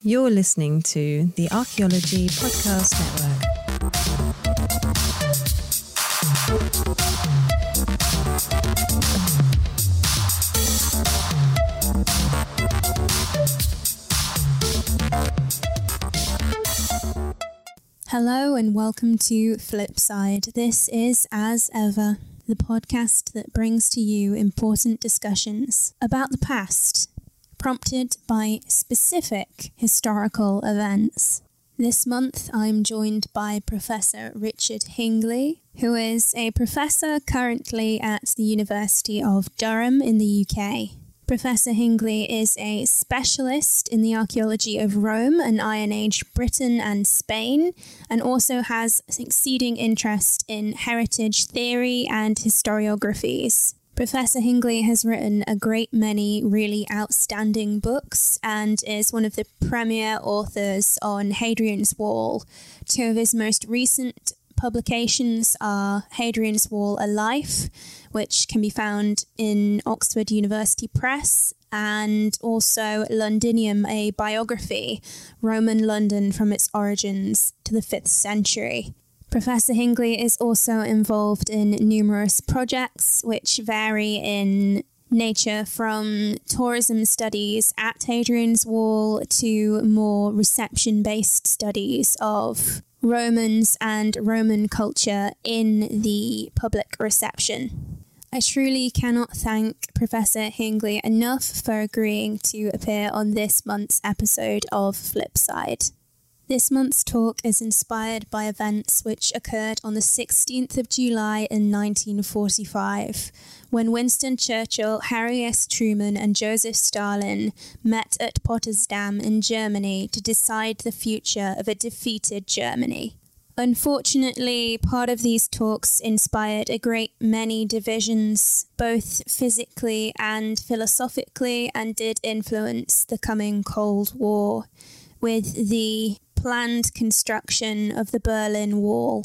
You're listening to the Archaeology Podcast Network. Hello and welcome to Flipside. This is, as ever, the podcast that brings to you important discussions about the past, prompted by specific historical events. This month, I'm joined by Professor Richard Hingley, who is a professor currently at the University of Durham in the UK. Professor Hingley is a specialist in the archaeology of Rome and Iron Age Britain and Spain, and also has exceeding interest in heritage theory and historiographies. Professor Hingley has written a great many really outstanding books and is one of the premier authors on Hadrian's Wall. Two of his most recent publications are Hadrian's Wall A Life, which can be found in Oxford University Press, and also Londinium, a biography, Roman London from its origins to the 5th century. Professor Hingley is also involved in numerous projects which vary in nature from tourism studies at Hadrian's Wall to more reception based studies of Romans and Roman culture in the public reception. I truly cannot thank Professor Hingley enough for agreeing to appear on this month's episode of Flipside. This month's talk is inspired by events which occurred on the 16th of July in 1945, when Winston Churchill, Harry S. Truman, and Joseph Stalin met at Potsdam in Germany to decide the future of a defeated Germany. Unfortunately, part of these talks inspired a great many divisions, both physically and philosophically, and did influence the coming Cold War, with the planned construction of the Berlin Wall.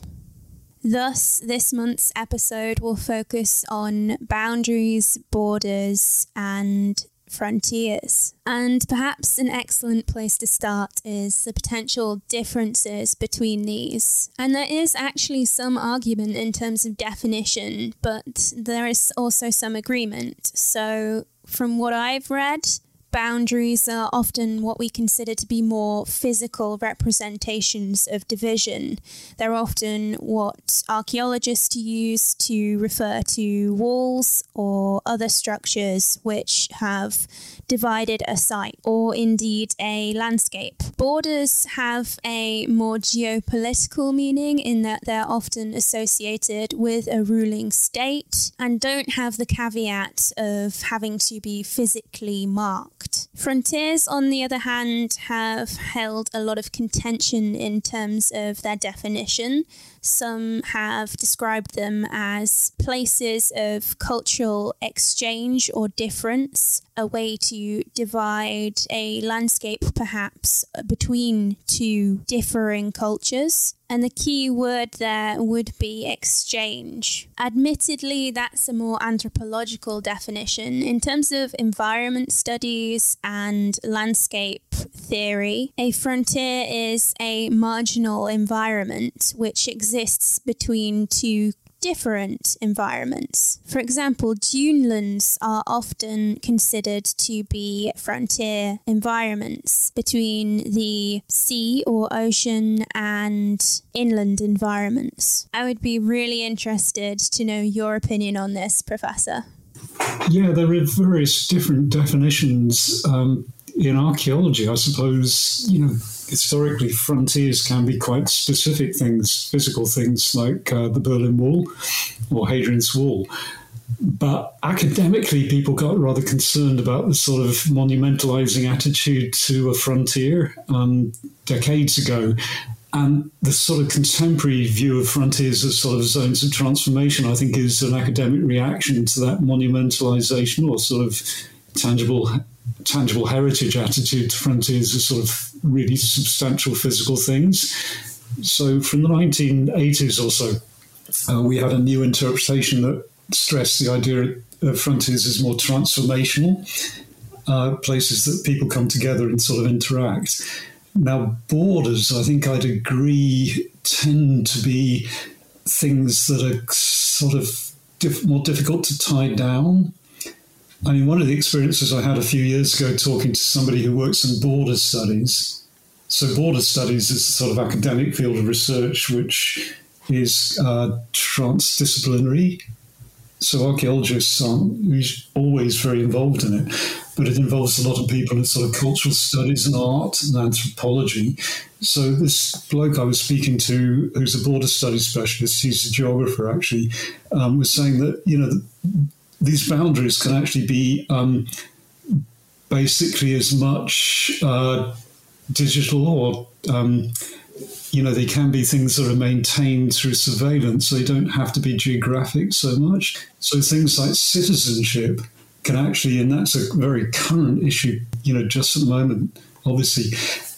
Thus, this month's episode will focus on boundaries, borders, and frontiers. And perhaps an excellent place to start is the potential differences between these. And there is actually some argument in terms of definition, but there is also some agreement. So, from what I've read, boundaries are often what we consider to be more physical representations of division. They're often what archaeologists use to refer to walls or other structures which have divided a site or indeed a landscape. Borders have a more geopolitical meaning in that they're often associated with a ruling state and don't have the caveat of having to be physically marked. Frontiers, on the other hand, have held a lot of contention in terms of their definition. Some have described them as places of cultural exchange or difference, a way to divide a landscape perhaps between two differing cultures. And the key word there would be exchange. Admittedly, that's a more anthropological definition. In terms of environment studies and landscape theory, a frontier is a marginal environment which exists between two different environments. For example, dunelands are often considered to be frontier environments between the sea or ocean and inland environments. I would be really interested to know your opinion on this, Professor. Yeah, there are various different definitions. Um, in archaeology, I suppose, you know, historically frontiers can be quite specific things, physical things like uh, the Berlin Wall or Hadrian's Wall. But academically, people got rather concerned about the sort of monumentalizing attitude to a frontier um, decades ago. And the sort of contemporary view of frontiers as sort of zones of transformation, I think, is an academic reaction to that monumentalization or sort of tangible tangible heritage attitude to frontiers as sort of really substantial physical things. So from the 1980s or so, uh, we had a new interpretation that stressed the idea of frontiers as more transformational. uh, places that people come together and sort of interact. Now, borders, I think I'd agree, tend to be things that are sort of diff- more difficult to tie down. I mean, one of the experiences I had a few years ago talking to somebody who works in border studies. So, border studies is a sort of academic field of research which is uh, transdisciplinary. So, archaeologists aren't always very involved in it, but it involves a lot of people in sort of cultural studies and art and anthropology. So, this bloke I was speaking to, who's a border studies specialist, he's a geographer actually, um, was saying that, you know, these boundaries can actually be um, basically as much uh, digital or um, you know they can be things that are maintained through surveillance. They don't have to be geographic so much. So things like citizenship can actually and that's a very current issue you know just at the moment obviously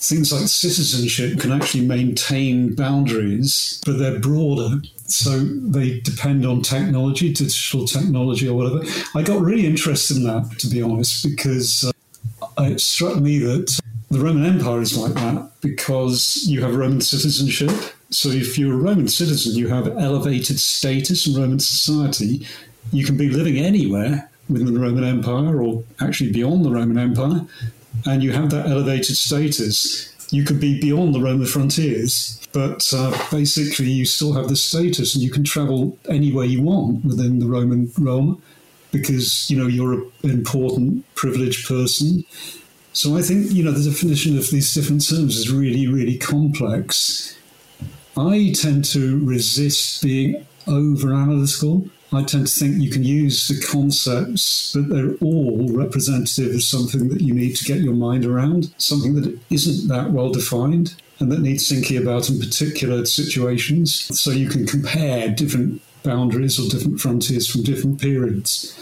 things like citizenship can actually maintain boundaries but they're broader so they depend on technology, digital technology or whatever. I got really interested in that, to be honest, because uh, it struck me that the Roman Empire is like that because you have Roman citizenship. So if you're a Roman citizen, you have elevated status in Roman society. You can be living anywhere within the Roman Empire or actually beyond the Roman Empire, and you have that elevated status. You could be beyond the Roman frontiers but uh, basically you still have the status and you can travel anywhere you want within the Roman realm because you know you're an important privileged person. So I think you know the definition of these different terms is really really complex. I tend to resist being over analytical. I tend to think you can use the concepts, but they're all representative of something that you need to get your mind around, something that isn't that well defined and that needs thinking about in particular situations. So you can compare different boundaries or different frontiers from different periods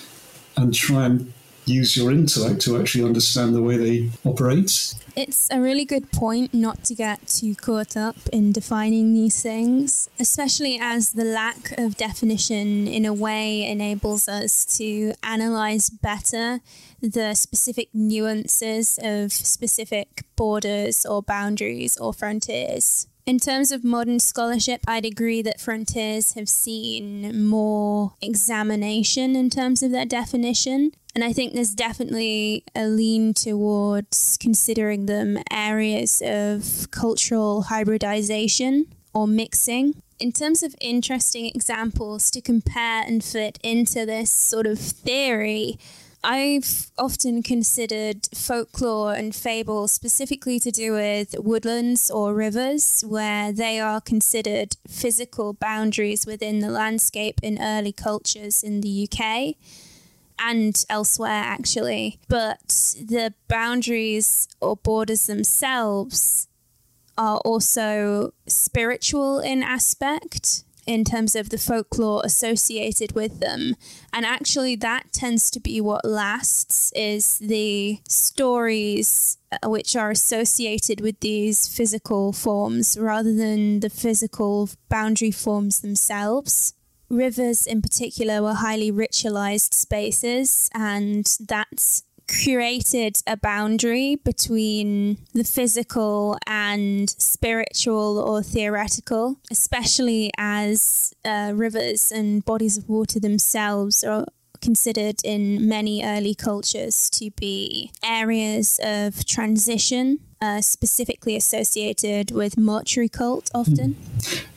and try and use your intellect to actually understand the way they operate. It's a really good point not to get too caught up in defining these things, especially as the lack of definition in a way enables us to analyze better the specific nuances of specific borders or boundaries or frontiers. In terms of modern scholarship, I'd agree that frontiers have seen more examination in terms of their definition. And I think there's definitely a lean towards considering them areas of cultural hybridization or mixing. In terms of interesting examples to compare and fit into this sort of theory, I've often considered folklore and fable specifically to do with woodlands or rivers, where they are considered physical boundaries within the landscape in early cultures in the UK and elsewhere, actually. But the boundaries or borders themselves are also spiritual in aspect in terms of the folklore associated with them. And actually, that tends to be what lasts is the stories uh, which are associated with these physical forms rather than the physical boundary forms themselves. Rivers, in particular, were highly ritualized spaces, and that's created a boundary between the physical and spiritual or theoretical, especially as uh, rivers and bodies of water themselves are considered in many early cultures to be areas of transition, uh, specifically associated with mortuary cult often.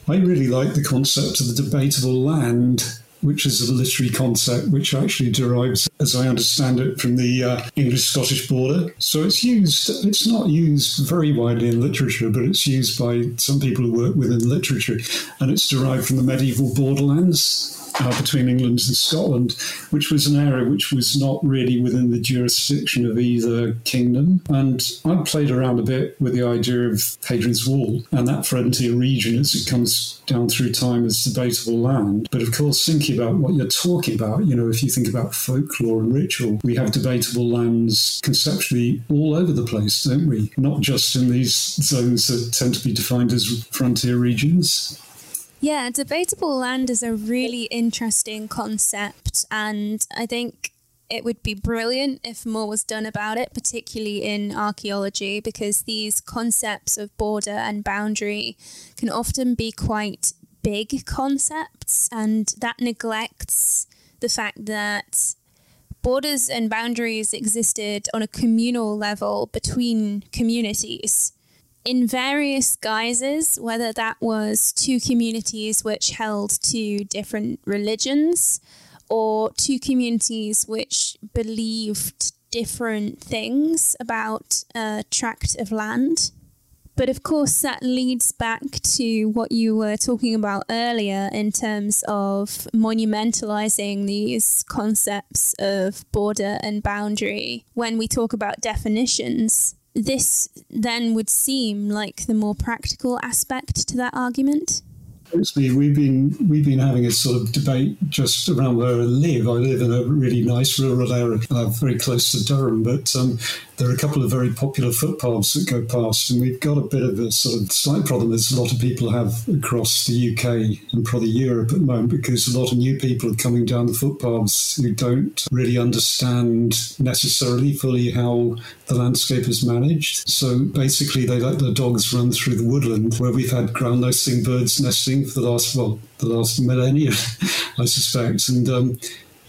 I really like the concept of the debatable land which is a literary concept which actually derives, as I understand it, from the uh, English Scottish border. So it's used, it's not used very widely in literature, but it's used by some people who work within literature, and it's derived from the medieval borderlands uh, between England and Scotland, which was an area which was not really within the jurisdiction of either kingdom. And I played around a bit with the idea of Hadrian's Wall and that frontier region as it comes down through time as debatable land. But of course, thinking about what you're talking about, you know, if you think about folklore and ritual, we have debatable lands conceptually all over the place, don't we? Not just in these zones that tend to be defined as frontier regions. Yeah, debatable land is a really interesting concept, and I think it would be brilliant if more was done about it, particularly in archaeology, because these concepts of border and boundary can often be quite big concepts, and that neglects the fact that borders and boundaries existed on a communal level between communities in various guises, whether that was two communities which held two different religions or two communities which believed different things about a tract of land. But of course, that leads back to what you were talking about earlier in terms of monumentalizing these concepts of border and boundary. When we talk about definitions, this then would seem like the more practical aspect to that argument. We've been we've been having a sort of debate just around where I live. I live in a really nice rural area, uh, very close to Durham, but um, there are a couple of very popular footpaths that go past, and we've got a bit of a sort of slight problem as a lot of people have across the UK and probably Europe at the moment because a lot of new people are coming down the footpaths who don't really understand necessarily fully how the landscape is managed. So basically, they let the dogs run through the woodland where we've had ground nesting birds nesting for the last, well, the last millennia, I suspect. And um,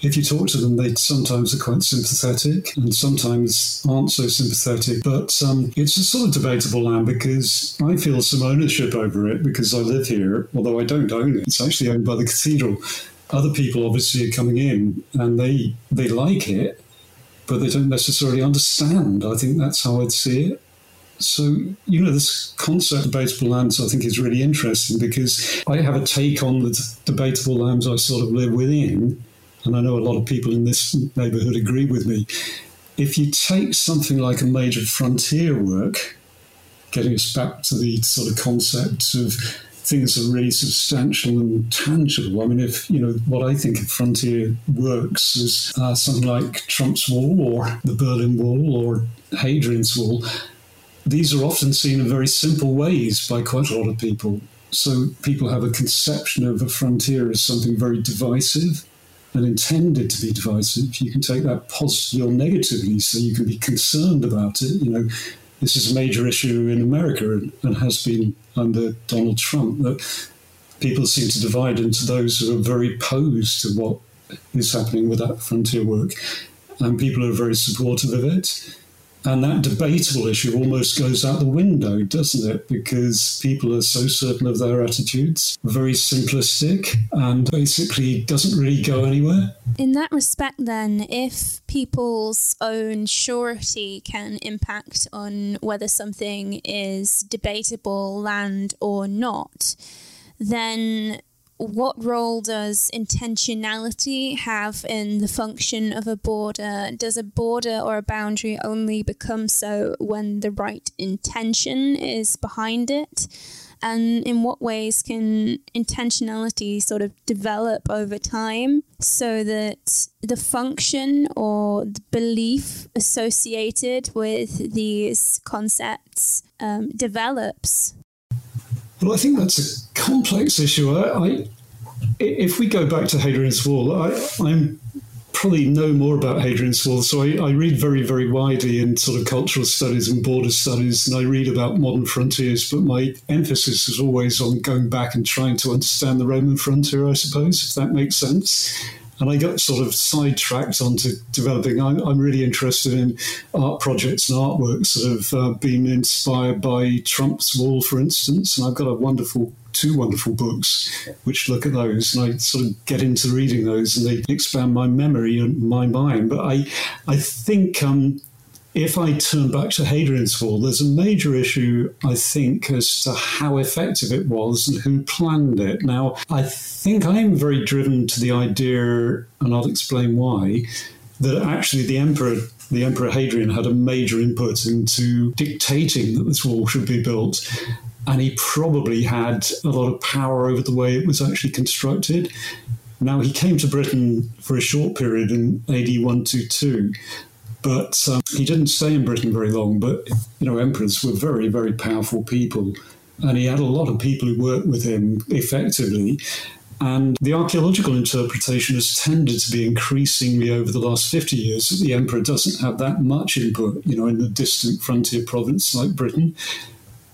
if you talk to them, they sometimes are quite sympathetic and sometimes aren't so sympathetic. But um, it's a sort of debatable land because I feel some ownership over it because I live here, although I don't own it. It's actually owned by the cathedral. Other people obviously are coming in and they they like it, but they don't necessarily understand. I think that's how I'd see it. So, you know, this concept of debatable lands I think is really interesting because I have a take on the debatable lands I sort of live within and I know a lot of people in this neighbourhood agree with me. If you take something like a major frontier work, getting us back to the sort of concept of things that are really substantial and tangible. I mean, if you know what I think of frontier works is uh, something like Trump's Wall or the Berlin Wall or Hadrian's Wall, these are often seen in very simple ways by quite a lot of people. So people have a conception of a frontier as something very divisive and intended to be divisive, you can take that positively or negatively, so you can be concerned about it. You know, this is a major issue in America and, and has been under Donald Trump that people seem to divide into those who are very opposed to what is happening with that frontier work, and people who are very supportive of it. And that debatable issue almost goes out the window, doesn't it? Because people are so certain of their attitudes, very simplistic, and basically doesn't really go anywhere. In that respect, then, if people's own surety can impact on whether something is debatable land or not, then what role does intentionality have in the function of a border? Does a border or a boundary only become so when the right intention is behind it? And in what ways can intentionality sort of develop over time so that the function or the belief associated with these concepts um, develops? Well, I think that's a complex issue. I, I, if we go back to Hadrian's Wall, I, am probably know more about Hadrian's Wall, so I, I, read very, very widely in sort of cultural studies and border studies, and I read about modern frontiers. But my emphasis is always on going back and trying to understand the Roman frontier, I suppose, if that makes sense and I got sort of sidetracked onto developing. I'm, I'm, really interested in art projects and artworks that have uh, been inspired by Trump's Wall, for instance. And I've got a wonderful, two wonderful books which look at those, and I sort of get into reading those, and they expand my memory and my mind. But I, I think um, if I turn back to Hadrian's Wall, there's a major issue, I think, as to how effective it was and who planned it. Now, I think I am very driven to the idea, and I'll explain why, that actually the emperor the Emperor Hadrian had a major input into dictating that this wall should be built. And he probably had a lot of power over the way it was actually constructed. Now, he came to Britain for a short period in AD 122, but um, he didn't stay in Britain very long. But you know, emperors were very, very powerful people, and he had a lot of people who worked with him effectively. And the archaeological interpretation has tended to be increasingly over the last 50 years that the emperor doesn't have that much input, you know, in a distant frontier province like Britain.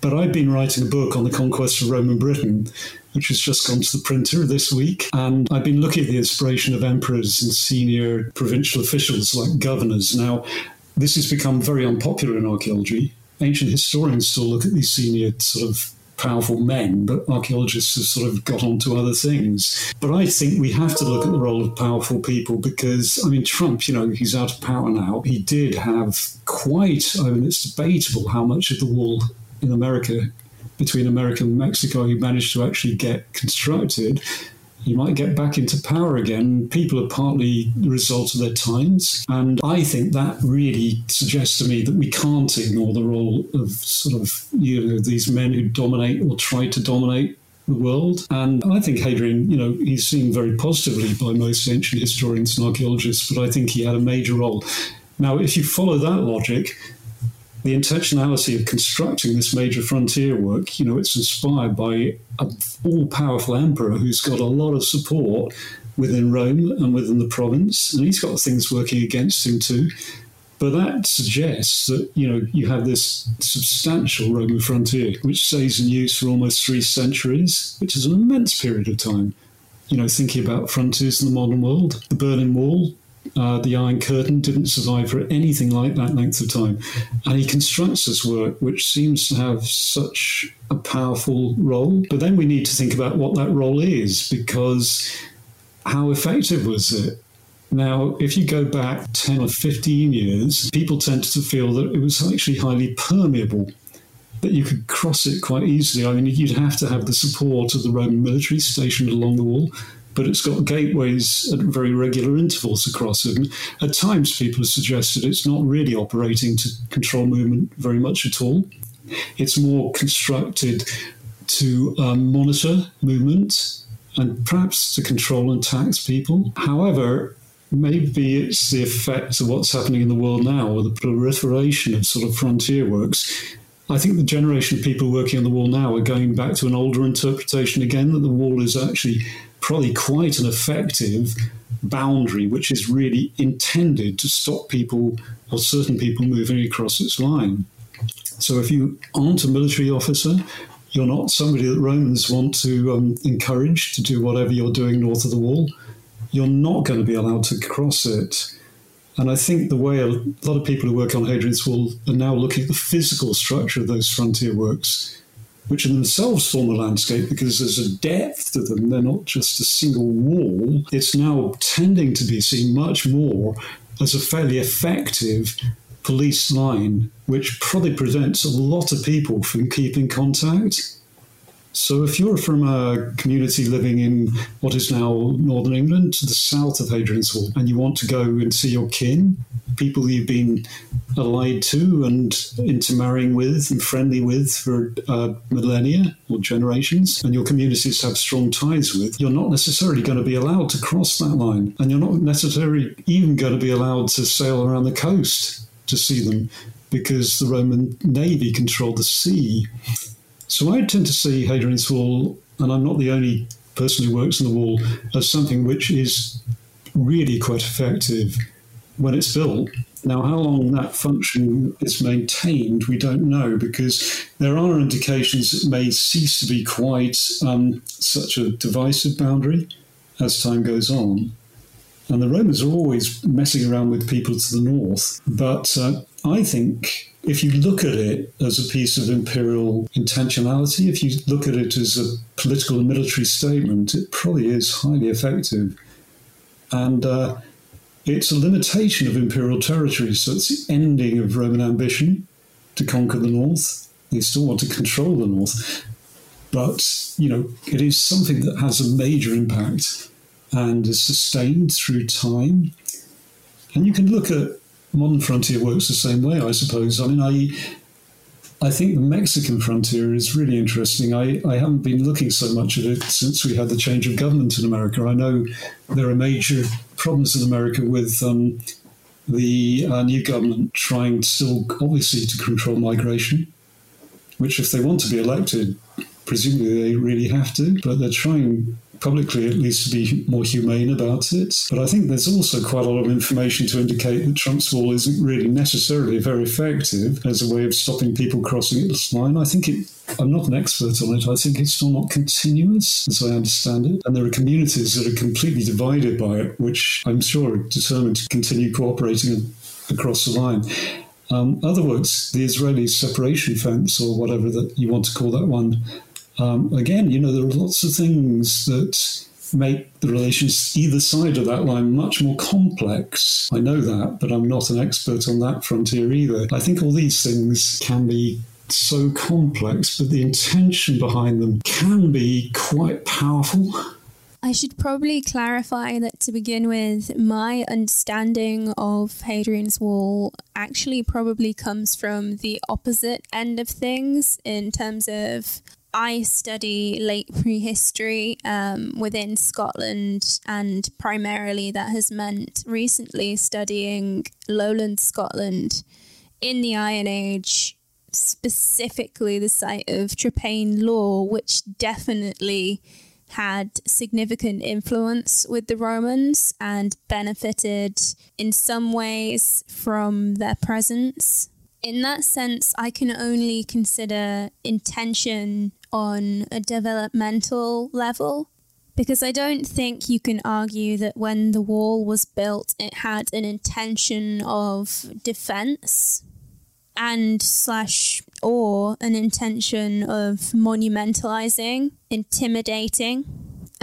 But I've been writing a book on the conquest of Roman Britain, which has just gone to the printer this week. And I've been looking at the inspiration of emperors and senior provincial officials like governors. Now, this has become very unpopular in archaeology. Ancient historians still look at these senior sort of powerful men, but archaeologists have sort of got onto other things. But I think we have to look at the role of powerful people because, I mean, Trump, you know, he's out of power now. He did have quite, I mean, it's debatable how much of the wall in America between America and Mexico he managed to actually get constructed you might get back into power again. People are partly the result of their times. And I think that really suggests to me that we can't ignore the role of sort of, you know, these men who dominate or try to dominate the world. And I think Hadrian, you know, he's seen very positively by most ancient historians and archaeologists, but I think he had a major role. Now, if you follow that logic, the intentionality of constructing this major frontier work, you know, it's inspired by an all powerful emperor who's got a lot of support within Rome and within the province, and he's got things working against him too. But that suggests that you know you have this substantial Roman frontier, which stays in use for almost three centuries, which is an immense period of time. You know, thinking about frontiers in the modern world, the Berlin Wall, uh, the Iron Curtain didn't survive for anything like that length of time. And he constructs this work, which seems to have such a powerful role. But then we need to think about what that role is, because how effective was it? Now, if you go back 10 or 15 years, people tended to feel that it was actually highly permeable that you could cross it quite easily. I mean, you'd have to have the support of the Roman military stationed along the wall but it's got gateways at very regular intervals across it. And at times, people have suggested it's not really operating to control movement very much at all. It's more constructed to um, monitor movement and perhaps to control and tax people. However, maybe it's the effect of what's happening in the world now, or the proliferation of sort of frontier works. I think the generation of people working on the wall now are going back to an older interpretation again that the wall is actually probably quite an effective boundary, which is really intended to stop people or certain people moving across its line. So if you aren't a military officer, you're not somebody that Romans want to um, encourage to do whatever you're doing north of the wall, you're not going to be allowed to cross it. And I think the way a lot of people who work on Hadrian's Wall are now looking at the physical structure of those frontier works which in themselves form a landscape because there's a depth to them. They're not just a single wall. It's now tending to be seen much more as a fairly effective police line, which probably prevents a lot of people from keeping contact. So, if you're from a community living in what is now northern England to the south of Hadrian's Wall, and you want to go and see your kin, people you've been allied to and intermarrying with and friendly with for uh, millennia or generations, and your communities have strong ties with, you're not necessarily going to be allowed to cross that line. And you're not necessarily even going to be allowed to sail around the coast to see them because the Roman navy controlled the sea. So I tend to see Hadrian's Wall, and I'm not the only person who works on the wall, as something which is really quite effective when it's built. Now, how long that function is maintained, we don't know because there are indications it may cease to be quite um, such a divisive boundary as time goes on. And the Romans are always messing around with people to the north. But uh, I think if you look at it as a piece of imperial intentionality, if you look at it as a political and military statement, it probably is highly effective. And uh, it's a limitation of imperial territory, so it's the ending of Roman ambition to conquer the north. They still want to control the north. But, you know, it is something that has a major impact and is sustained through time. And you can look at modern frontier works the same way, I suppose. I mean, I I think the Mexican frontier is really interesting. I, I haven't been looking so much at it since we had the change of government in America. I know there are major problems in America with um, the uh, new government trying still, obviously, to control migration, which, if they want to be elected, presumably they really have to, but they're trying publicly at least, to be more humane about it. But I think there's also quite a lot of information to indicate that Trump's wall isn't really necessarily very effective as a way of stopping people crossing its line. I think it I'm not an expert on it. I think it's still not continuous, as I understand it. And there are communities that are completely divided by it, which I'm sure are determined to continue cooperating across the line. Um, other words, the Israeli separation fence, or whatever that you want to call that one, um, again, you know, there are lots of things that make the relations either side of that line much more complex. I know that, but I'm not an expert on that frontier either. I think all these things can be so complex, but the intention behind them can be quite powerful. I should probably clarify that to begin with, my understanding of Hadrian's Wall actually probably comes from the opposite end of things in terms of I study late prehistory um, within Scotland, and primarily that has meant recently studying lowland Scotland in the Iron Age specifically the site of Traprain Law, which definitely had significant influence with the Romans and benefited in some ways from their presence. In that sense, I can only consider intention on a developmental level because I don't think you can argue that when the wall was built, it had an intention of defense and slash or an intention of monumentalizing, intimidating.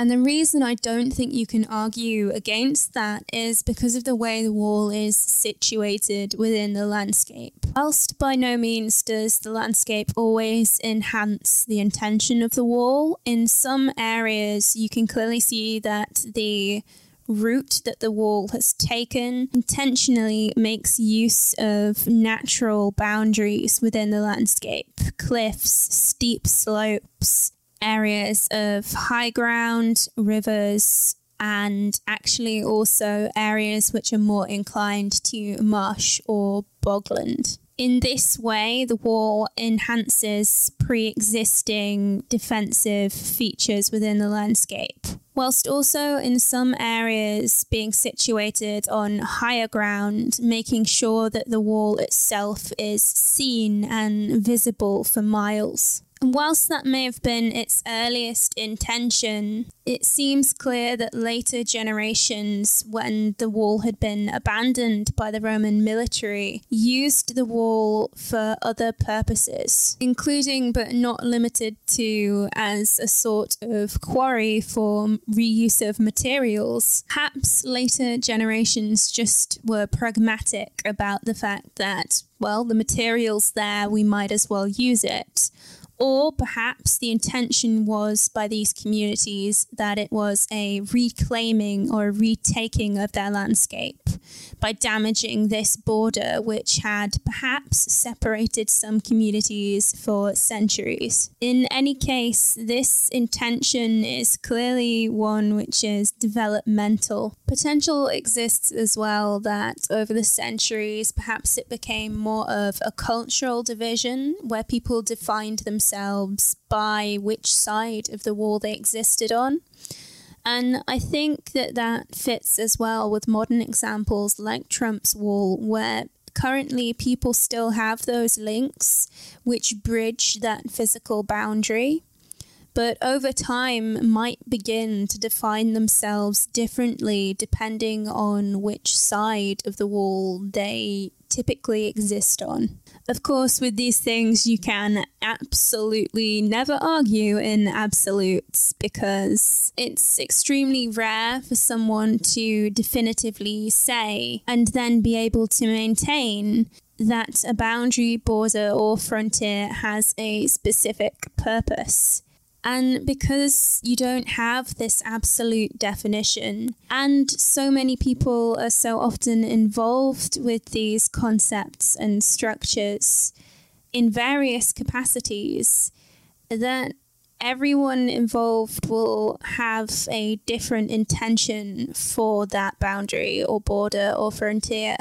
And the reason I don't think you can argue against that is because of the way the wall is situated within the landscape. Whilst by no means does the landscape always enhance the intention of the wall, in some areas you can clearly see that the route that the wall has taken intentionally makes use of natural boundaries within the landscape cliffs, steep slopes, areas of high ground, rivers, and actually also areas which are more inclined to marsh or bogland. In this way, the wall enhances pre existing defensive features within the landscape, whilst also in some areas being situated on higher ground, making sure that the wall itself is seen and visible for miles. And whilst that may have been its earliest intention, it seems clear that later generations, when the wall had been abandoned by the Roman military, used the wall for other purposes, including but not limited to as a sort of quarry for reuse of materials. Perhaps later generations just were pragmatic about the fact that, well, the material's there, we might as well use it or perhaps the intention was by these communities that it was a reclaiming or retaking of their landscape by damaging this border, which had perhaps separated some communities for centuries. In any case, this intention is clearly one which is developmental. Potential exists as well that over the centuries, perhaps it became more of a cultural division where people defined themselves by which side of the wall they existed on. And I think that that fits as well with modern examples like Trump's wall, where currently people still have those links which bridge that physical boundary, but over time might begin to define themselves differently depending on which side of the wall they typically exist on. Of course, with these things, you can absolutely never argue in absolutes because it's extremely rare for someone to definitively say and then be able to maintain that a boundary, border, or frontier has a specific purpose. And because you don't have this absolute definition, and so many people are so often involved with these concepts and structures in various capacities, that everyone involved will have a different intention for that boundary or border or frontier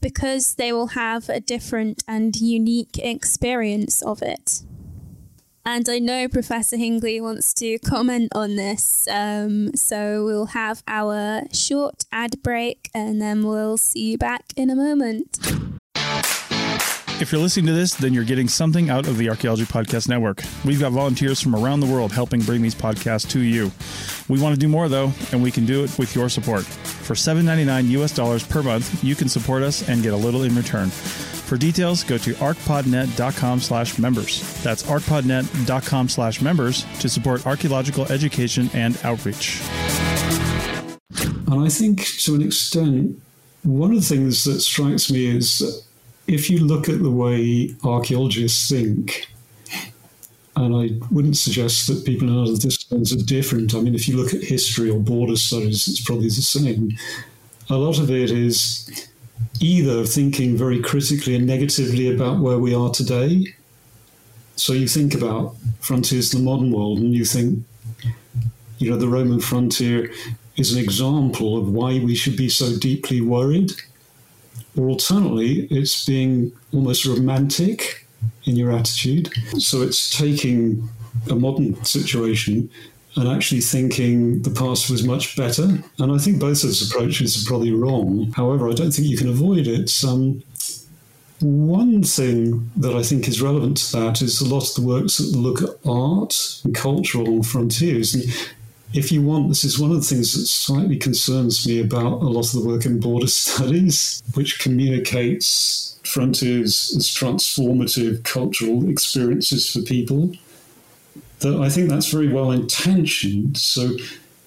because they will have a different and unique experience of it. And I know Professor Hingley wants to comment on this. Um, so we'll have our short ad break and then we'll see you back in a moment. If you're listening to this, then you're getting something out of the Archaeology Podcast Network. We've got volunteers from around the world helping bring these podcasts to you. We want to do more though, and we can do it with your support. For $7.99 US dollars per month, you can support us and get a little in return. For details, go to arcpodnet.com slash members. That's arcpodnet.com slash members to support archaeological education and outreach. And I think to an extent, one of the things that strikes me is if you look at the way archaeologists think, and I wouldn't suggest that people in other disciplines are different. I mean, if you look at history or border studies, it's probably the same. A lot of it is either thinking very critically and negatively about where we are today. So you think about frontiers in the modern world and you think, you know, the Roman frontier is an example of why we should be so deeply worried. Or alternately, it's being almost romantic in your attitude. So it's taking a modern situation and actually thinking the past was much better. And I think both of those approaches are probably wrong. However, I don't think you can avoid it. Um, one thing that I think is relevant to that is a lot of the works that look at art and cultural frontiers. And if you want, this is one of the things that slightly concerns me about a lot of the work in border studies, which communicates frontiers as transformative cultural experiences for people that I think that's very well intentioned. So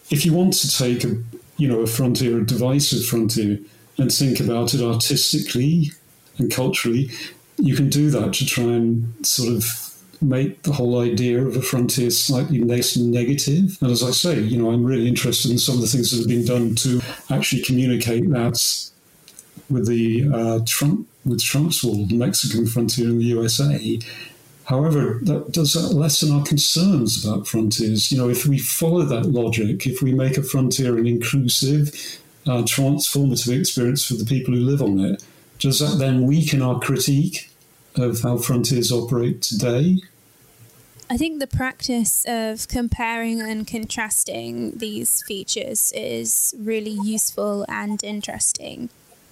if you want to take a you know a frontier, a divisive frontier, and think about it artistically and culturally, you can do that to try and sort of make the whole idea of a frontier slightly less negative. And as I say, you know, I'm really interested in some of the things that have been done to actually communicate that with the uh, Trump with Trump's wall, the Mexican frontier in the USA, However, that does that lessen our concerns about frontiers. You know, if we follow that logic, if we make a frontier an inclusive, uh, transformative experience for the people who live on it, does that then weaken our critique of how frontiers operate today? I think the practice of comparing and contrasting these features is really useful and interesting.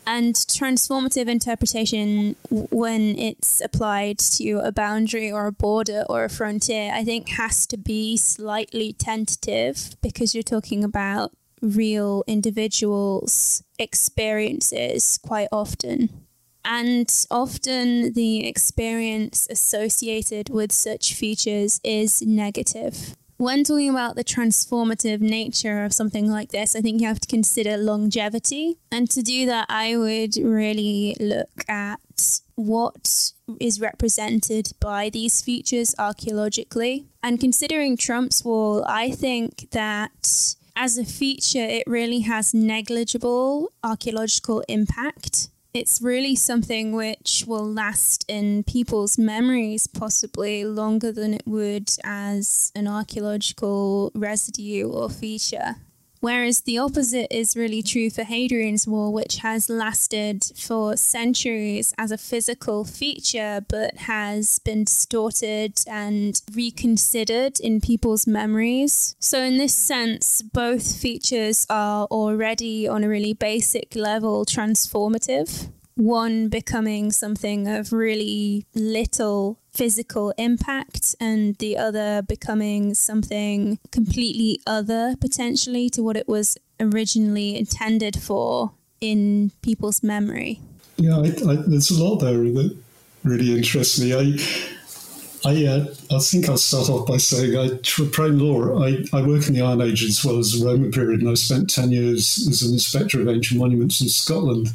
And transformative interpretation, when it's applied to a boundary or a border or a frontier, I think has to be slightly tentative because you're talking about real individuals' experiences quite often. And often the experience associated with such features is negative when talking about the transformative nature of something like this, I think you have to consider longevity. And to do that, I would really look at what is represented by these features archaeologically. And considering Trump's wall, I think that as a feature, it really has negligible archaeological impact it's really something which will last in people's memories possibly longer than it would as an archaeological residue or feature. Whereas the opposite is really true for Hadrian's Wall, which has lasted for centuries as a physical feature, but has been distorted and reconsidered in people's memories. So, in this sense, both features are already on a really basic level transformative one becoming something of really little physical impact and the other becoming something completely other potentially to what it was originally intended for in people's memory. Yeah, I, I, there's a lot there that really interests me. I, I, uh, I think I'll start off by saying I, for Traprain Law, I, I work in the Iron Age as well as the Roman period, and I spent 10 years as an inspector of ancient monuments in Scotland.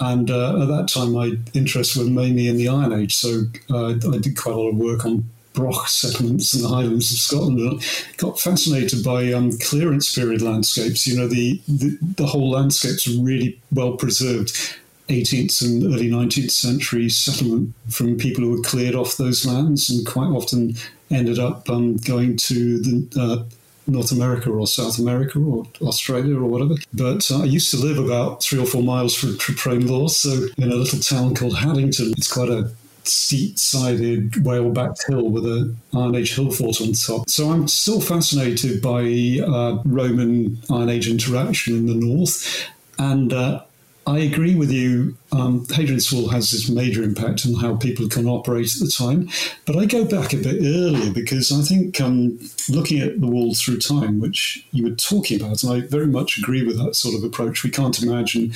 And uh, at that time, my interests were mainly in the Iron Age. So uh, I did quite a lot of work on Broch settlements in the Highlands of Scotland. And I got fascinated by um, clearance period landscapes. You know, the, the, the whole landscapes really well preserved. 18th and early 19th century settlement from people who were cleared off those lands and quite often ended up um, going to the uh, North America or South America or Australia or whatever. But uh, I used to live about three or four miles from Traprain Law, so in a little town called Haddington. It's quite a steep-sided whale-backed hill with a Iron Age hill fort on top. So I'm still fascinated by uh, Roman Iron Age interaction in the north, and uh, I agree with you. Um, Hadrian's Wall has this major impact on how people can operate at the time. But I go back a bit earlier because I think um, looking at the wall through time, which you were talking about, and I very much agree with that sort of approach. We can't imagine,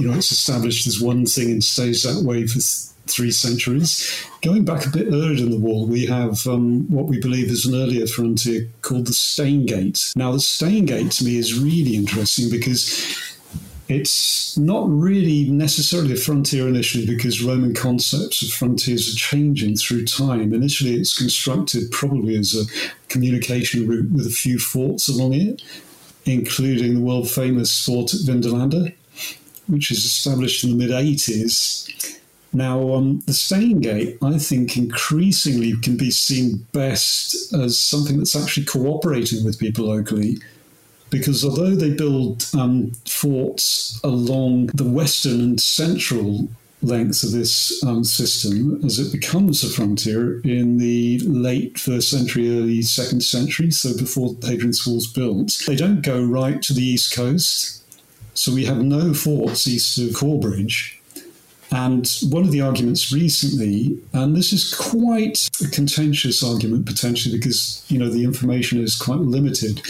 you know, it's established as one thing and stays that way for th- three centuries. Going back a bit earlier in the wall, we have um, what we believe is an earlier frontier called the Stanegate. Now, the Stanegate to me is really interesting because it's not really necessarily a frontier initially because Roman concepts of frontiers are changing through time. Initially, it's constructed probably as a communication route with a few forts along it, including the world famous fort at Vindolanda, which is established in the mid 80s. Now, um, the Stanegate, I think, increasingly can be seen best as something that's actually cooperating with people locally because although they build um, forts along the western and central length of this um, system as it becomes a frontier in the late first century, early second century, so before Hadrian's Wall's built. They don't go right to the east coast, so we have no forts east of Corbridge. And one of the arguments recently, and this is quite a contentious argument potentially because you know the information is quite limited,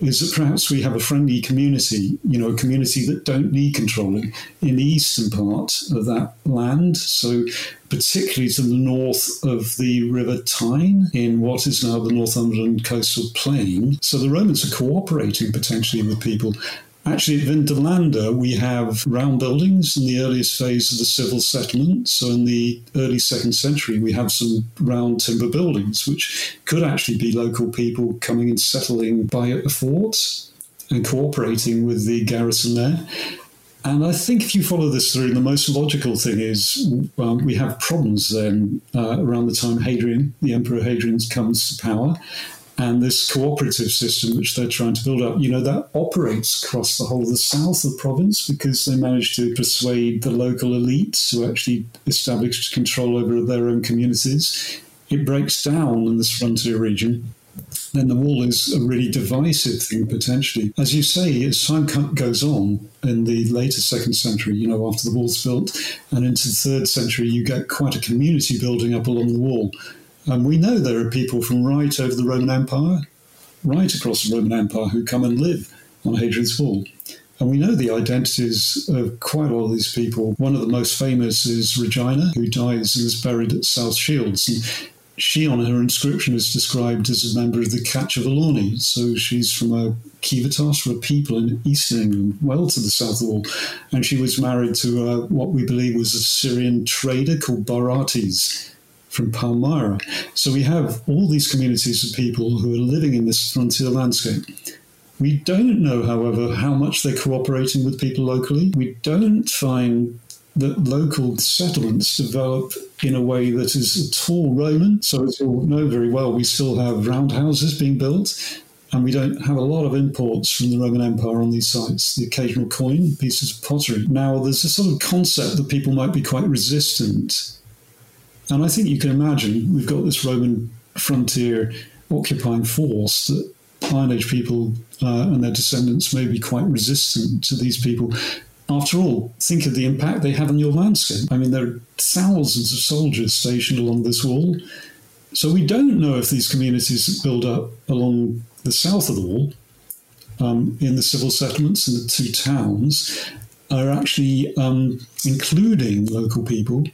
is that perhaps we have a friendly community, you know, a community that don't need controlling in the eastern part of that land. So particularly to the north of the River Tyne in what is now the Northumberland coastal plain. So the Romans are cooperating potentially with people Actually, at Vindolanda, we have round buildings in the earliest phase of the civil settlement. So, in the early second century, we have some round timber buildings, which could actually be local people coming and settling by at the fort and cooperating with the garrison there. And I think if you follow this through, the most logical thing is um, we have problems then uh, around the time Hadrian, the Emperor Hadrian, comes to power and this cooperative system which they're trying to build up, you know, that operates across the whole of the south of the province because they managed to persuade the local elites to actually establish control over their own communities. It breaks down in this frontier region. Then the wall is a really divisive thing potentially. As you say, as time goes on in the later second century, you know, after the wall's built, and into the third century, you get quite a community building up along the wall and we know there are people from right over the Roman Empire, right across the Roman Empire, who come and live on Hadrian's Wall. And we know the identities of quite a lot of these people. One of the most famous is Regina, who dies and is buried at South Shields. And she, on her inscription, is described as a member of the Catuvellauni. So she's from a civitas, a people in eastern England, well to the south of wall. And she was married to uh, what we believe was a Syrian trader called Barates from Palmyra. So we have all these communities of people who are living in this frontier landscape. We don't know, however, how much they're cooperating with people locally. We don't find that local settlements develop in a way that is at all Roman. So, as you all know very well, we still have roundhouses being built, and we don't have a lot of imports from the Roman Empire on these sites, the occasional coin, pieces of pottery. Now, there's a sort of concept that people might be quite resistant and I think you can imagine we've got this Roman frontier occupying force that Iron Age people uh, and their descendants may be quite resistant to these people. After all, think of the impact they have on your landscape. I mean, there are thousands of soldiers stationed along this wall. So we don't know if these communities that build up along the south of the wall, um, in the civil settlements and the two towns, are actually um, including local people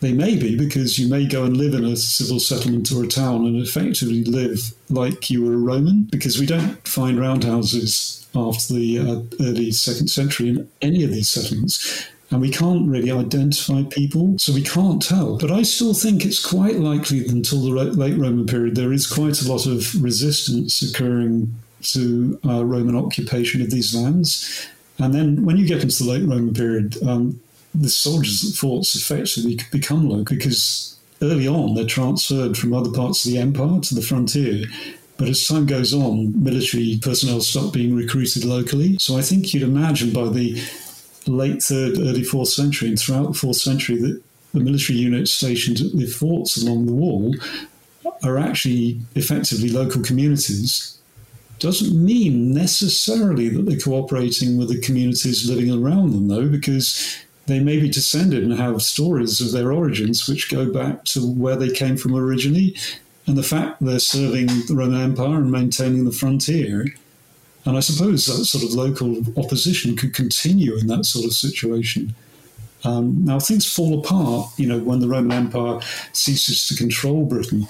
they may be because you may go and live in a civil settlement or a town and effectively live like you were a Roman, because we don't find roundhouses after the uh, early second century in any of these settlements. And we can't really identify people, so we can't tell. But I still think it's quite likely that until the late Roman period, there is quite a lot of resistance occurring to uh, Roman occupation of these lands. And then when you get into the late Roman period, um, the soldiers at forts effectively become local because early on they're transferred from other parts of the empire to the frontier. But as time goes on, military personnel stop being recruited locally. So I think you'd imagine by the late third, early fourth century, and throughout the fourth century, that the military units stationed at the forts along the wall are actually effectively local communities doesn't mean necessarily that they're cooperating with the communities living around them, though, because they may be descended and have stories of their origins which go back to where they came from originally. And the fact they're serving the Roman Empire and maintaining the frontier. And I suppose that sort of local opposition could continue in that sort of situation. Um, now, things fall apart, you know, when the Roman Empire ceases to control Britain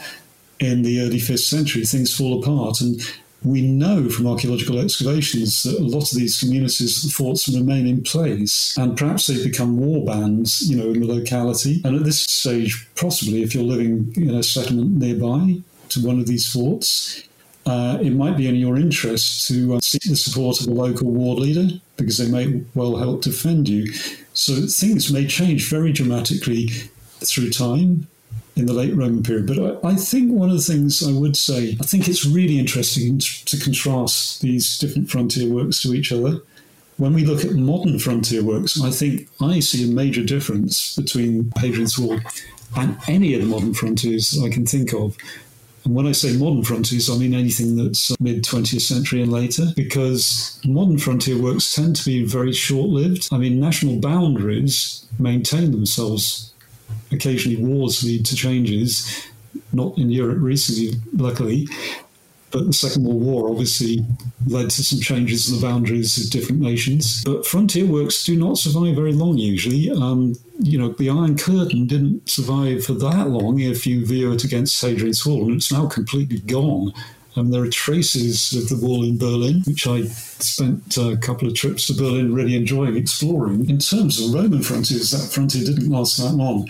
in the early 5th century, things fall apart. And we know from archaeological excavations that a lot of these communities, the forts remain in place, and perhaps they become war bands, you know, in the locality. And at this stage, possibly, if you're living in a settlement nearby to one of these forts, uh, it might be in your interest to uh, seek the support of a local ward leader because they may well help defend you. So things may change very dramatically through time in the late Roman period. But I, I, think one of the things I would say, I think it's really interesting to contrast these different frontier works to each other. When we look at modern frontier works, I think I see a major difference between Hadrian's Wall and any of the modern frontiers I can think of. And when I say modern frontiers, I mean anything that's uh, mid 20th century and later, because modern frontier works tend to be very short lived. I mean, national boundaries maintain themselves occasionally wars lead to changes, not in Europe recently, luckily. But the Second World War obviously led to some changes in the boundaries of different nations. But frontier works do not survive very long usually. Um, you know, the Iron Curtain didn't survive for that long if you view it against Hadrian's Wall, and it's now completely gone. And there are traces of the wall in Berlin, which I spent a couple of trips to Berlin really enjoying exploring. In terms of Roman frontiers, that frontier didn't last that long.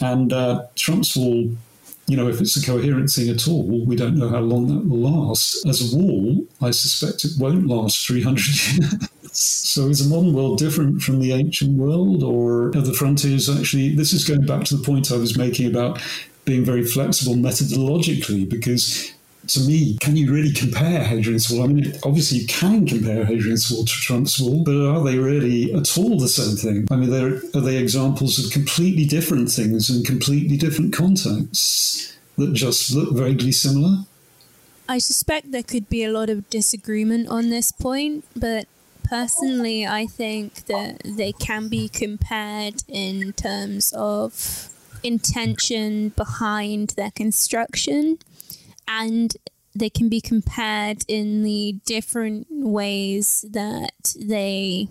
And uh, Trump's wall, you know, if it's a coherent thing at all, we don't know how long that will last. As a wall, I suspect it won't last 300 years. so is the modern world different from the ancient world, or are the frontiers actually? This is going back to the point I was making about being very flexible methodologically, because to me, can you really compare Hadrian's Wall? I mean, obviously you can compare Hadrian's Wall to Trump's Wall, but are they really at all the same thing? I mean, are they examples of completely different things in completely different contexts that just look vaguely similar? I suspect there could be a lot of disagreement on this point, but personally, I think that they can be compared in terms of intention behind their construction and they can be compared in the different ways that they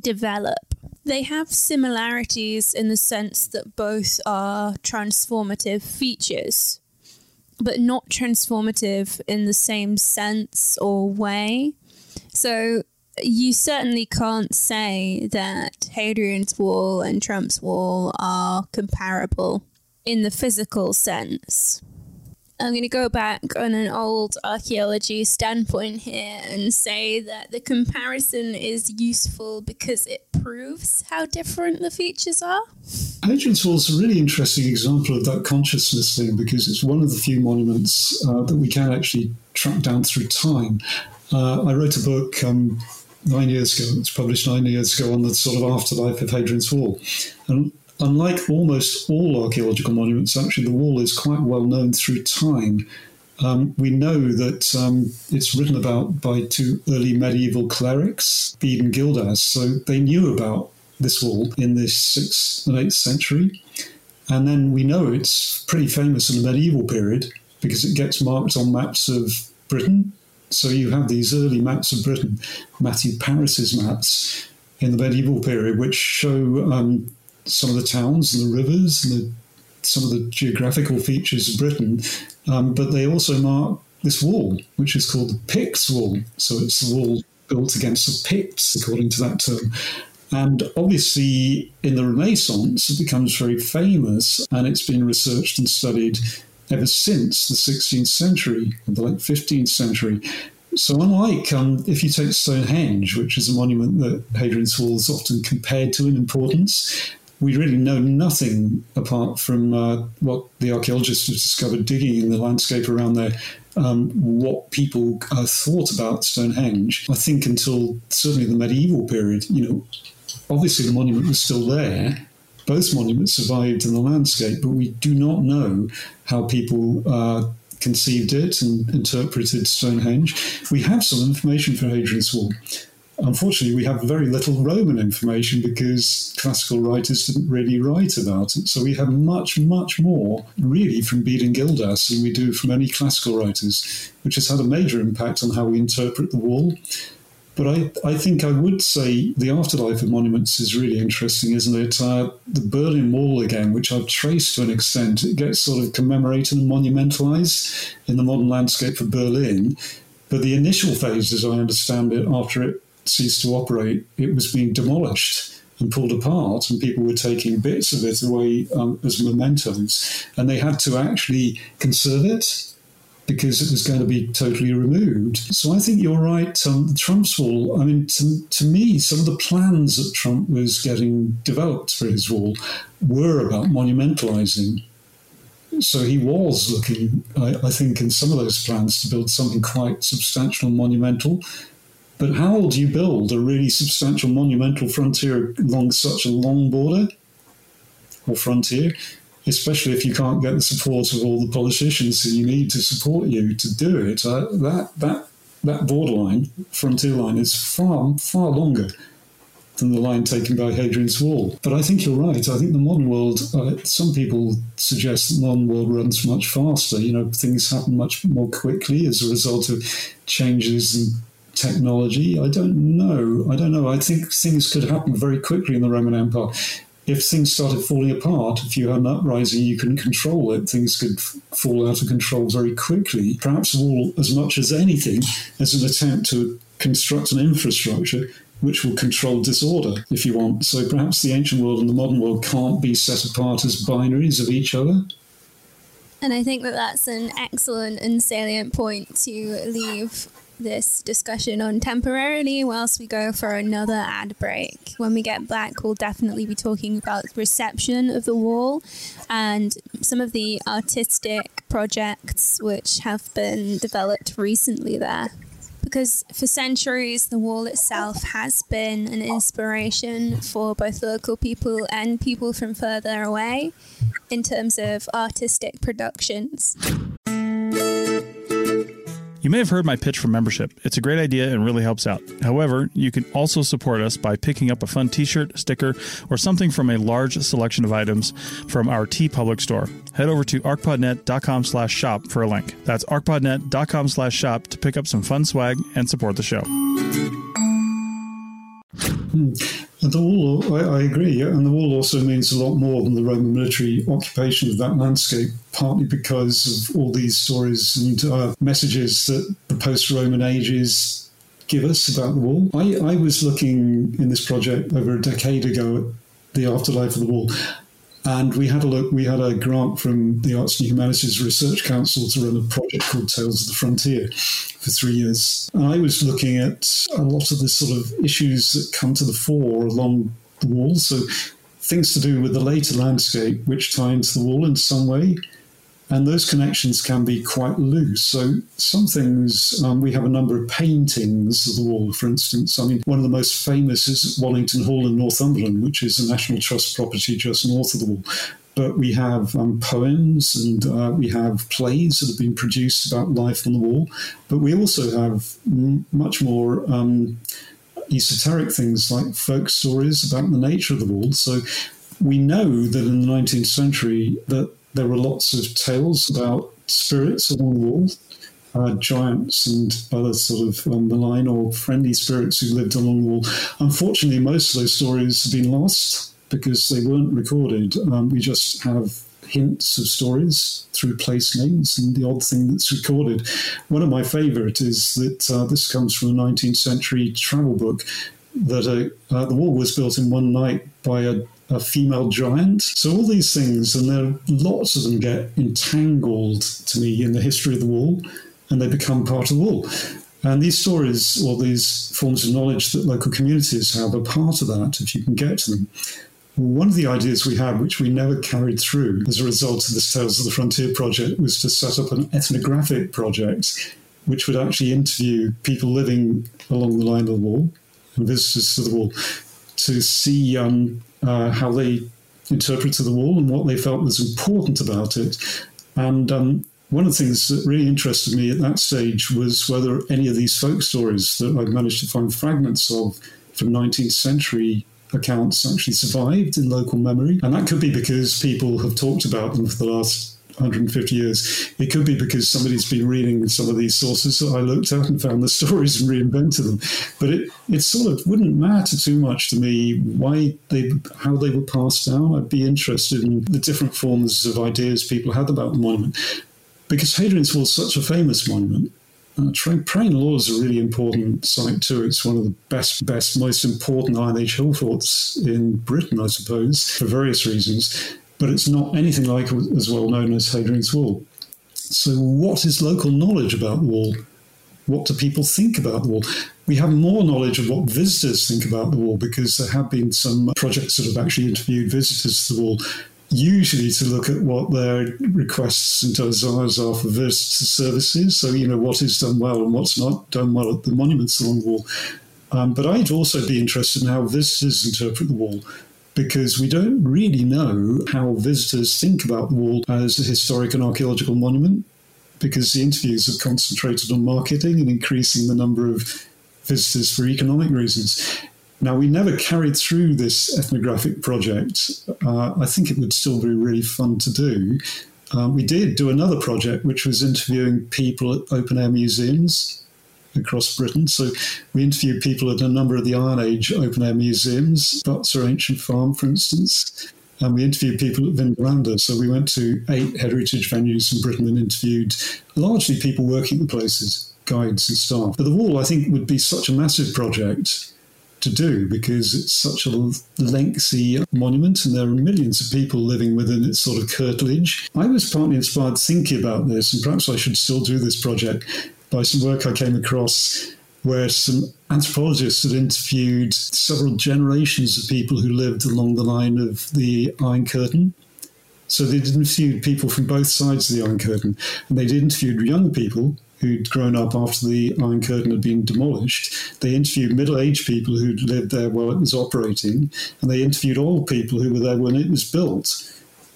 develop. They have similarities in the sense that both are transformative features, but not transformative in the same sense or way. So you certainly can't say that Hadrian's Wall and Trump's Wall are comparable in the physical sense. I'm going to go back on an old archaeology standpoint here and say that the comparison is useful because it proves how different the features are. Hadrian's Wall is a really interesting example of that consciousness thing because it's one of the few monuments uh, that we can actually track down through time. Uh, I wrote a book um, nine years ago, it's published nine years ago, on the sort of afterlife of Hadrian's Wall. And unlike almost all archaeological monuments, actually, the wall is quite well known through time. Um, we know that um, it's written about by two early medieval clerics, Bede and Gildas, so they knew about this wall in the 6th and 8th century. And then we know it's pretty famous in the medieval period because it gets marked on maps of Britain. So you have these early maps of Britain, Matthew Paris's maps in the medieval period, which show um, some of the towns and the rivers and the, some of the geographical features of Britain, um, but they also mark this wall, which is called the Picts Wall. So it's the wall built against the Picts, according to that term. And obviously, in the Renaissance, it becomes very famous, and it's been researched and studied ever since the 16th century, the late 15th century. So, unlike um, if you take Stonehenge, which is a monument that Hadrian's Wall is often compared to in importance, we really know nothing apart from uh, what the archaeologists have discovered digging in the landscape around there. Um, what people uh, thought about Stonehenge, I think until certainly the medieval period, you know, obviously the monument was still there, both monuments survived in the landscape, but we do not know how people uh, conceived it and interpreted Stonehenge. We have some information for Hadrian's Wall. Unfortunately, we have very little Roman information because classical writers didn't really write about it. So we have much, much more really from Bede and Gildas than we do from any classical writers, which has had a major impact on how we interpret the wall. But I, I think I would say the afterlife of monuments is really interesting, isn't it? Uh, the Berlin Wall, again, which I've traced to an extent, it gets sort of commemorated and monumentalized in the modern landscape of Berlin. But the initial phase, as I understand it, after it ceased to operate, it was being demolished and pulled apart, and people were taking bits of it away um, as mementos. And they had to actually conserve it because it was going to be totally removed. So I think you're right. Um, Trump's wall, I mean, to, to me, some of the plans that Trump was getting developed for his wall were about monumentalizing. So he was looking, I, I think, in some of those plans to build something quite substantial and monumental. But how do you build a really substantial monumental frontier along such a long border or frontier? especially if you can't get the support of all the politicians who you need to support you to do it. Uh, that that that borderline frontier line is far far longer than the line taken by Hadrian's Wall. But I think you're right. I think the modern world. Uh, some people suggest that the modern world runs much faster. You know, things happen much more quickly as a result of changes in technology. I don't know. I don't know. I think things could happen very quickly in the Roman Empire if things started falling apart, if you had an uprising, you couldn't control it, things could f- fall out of control very quickly. Perhaps all as much as anything as an attempt to construct an infrastructure which will control disorder, if you want. So perhaps the ancient world and the modern world can't be set apart as binaries of each other. And I think that that's an excellent and salient point to leave this discussion on temporarily whilst we go for another ad break. When we get back, we'll definitely be talking about reception of the wall and some of the artistic projects which have been developed recently there. Because for centuries, the wall itself has been an inspiration for both local people and people from further away in terms of artistic productions. You may have heard my pitch for membership. It's a great idea and really helps out. However, you can also support us by picking up a fun t-shirt, sticker, or something from a large selection of items from our TeePublic store. Head over to archpodnet.com slash shop for a link. That's archpodnet.com slash shop to pick up some fun swag and support the show. Hmm. And the wall, I, I, agree, and the wall also means a lot more than the Roman military occupation of that landscape, partly because of all these stories and uh, messages that the post Roman ages give us about the wall. I, I was looking in this project over a decade ago at the afterlife of the wall, and we had a look, we had a grant from the Arts and Humanities Research Council to run a project called Tales of the Frontier for three years. And I was looking at a lot of the sort of issues that come to the fore along the wall. So things to do with the later landscape, which tie into the wall in some way. And those connections can be quite loose. So, some things, um, we have a number of paintings of the wall, for instance. I mean, one of the most famous is Wallington Hall in Northumberland, which is a National Trust property just north of the wall. But we have um, poems and uh, we have plays that have been produced about life on the wall. But we also have m- much more um, esoteric things like folk stories about the nature of the wall. So, we know that in the 19th century that there were lots of tales about spirits along the wall, uh, giants and other sort of um, malign or friendly spirits who lived along the wall. Unfortunately, most of those stories have been lost because they weren't recorded. Um, we just have hints of stories through place names and the odd thing that's recorded. One of my favourite is that uh, this comes from a 19th century travel book that uh, uh, the wall was built in one night by a a female giant. So all these things, and there are lots of them get entangled to me in the history of the wall, and they become part of the wall. And these stories or these forms of knowledge that local communities have are part of that if you can get to them. One of the ideas we had, which we never carried through as a result of this Tales of the Frontier project, was to set up an ethnographic project which would actually interview people living along the line of the wall and visitors to the wall to see um, uh, how they interpreted the wall and what they felt was important about it. And um, one of the things that really interested me at that stage was whether any of these folk stories that I've managed to find fragments of from 19th century accounts actually survived in local memory. And that could be because people have talked about them for the last 150 years. It could be because somebody's been reading some of these sources that I looked at and found the stories and reinvented them. But it, it sort of wouldn't matter too much to me why they how they were passed down. I'd be interested in the different forms of ideas people had about the monument. Because Hadrian's Wall is such a famous monument. Uh, Traprain Law is a really important site too. It's one of the best, best, most important Iron Age hill forts in Britain, I suppose, for various reasons but it's not anything like as well known as Hadrian's Wall. So, what is local knowledge about the wall? What do people think about the wall? We have more knowledge of what visitors think about the wall because there have been some projects that have actually interviewed visitors to the wall, usually to look at what their requests and desires are for visitor services. So, you know, what is done well and what's not done well at the monuments along the wall. Um, but I'd also be interested in how visitors interpret the wall because we don't really know how visitors think about the wall as a historic and archaeological monument because the interviews have concentrated on marketing and increasing the number of visitors for economic reasons. Now, we never carried through this ethnographic project. Uh, I think it would still be really fun to do. Um, we did do another project, which was interviewing people at open air museums across Britain. So we interviewed people at a number of the Iron Age open air museums, Butser Ancient Farm, for instance. And we interviewed people at Vindolanda. So we went to eight heritage venues in Britain and interviewed largely people working the places, guides and staff. But the wall, I think, would be such a massive project to do because it's such a lengthy monument and there are millions of people living within its sort of curtilage. I was partly inspired thinking about this, and perhaps I should still do this project by some work I came across where some anthropologists had interviewed several generations of people who lived along the line of the Iron Curtain. So they'd interviewed people from both sides of the Iron Curtain, and they interviewed young people who'd grown up after the Iron Curtain had been demolished. They interviewed middle aged people who'd lived there while it was operating, and they interviewed old people who were there when it was built.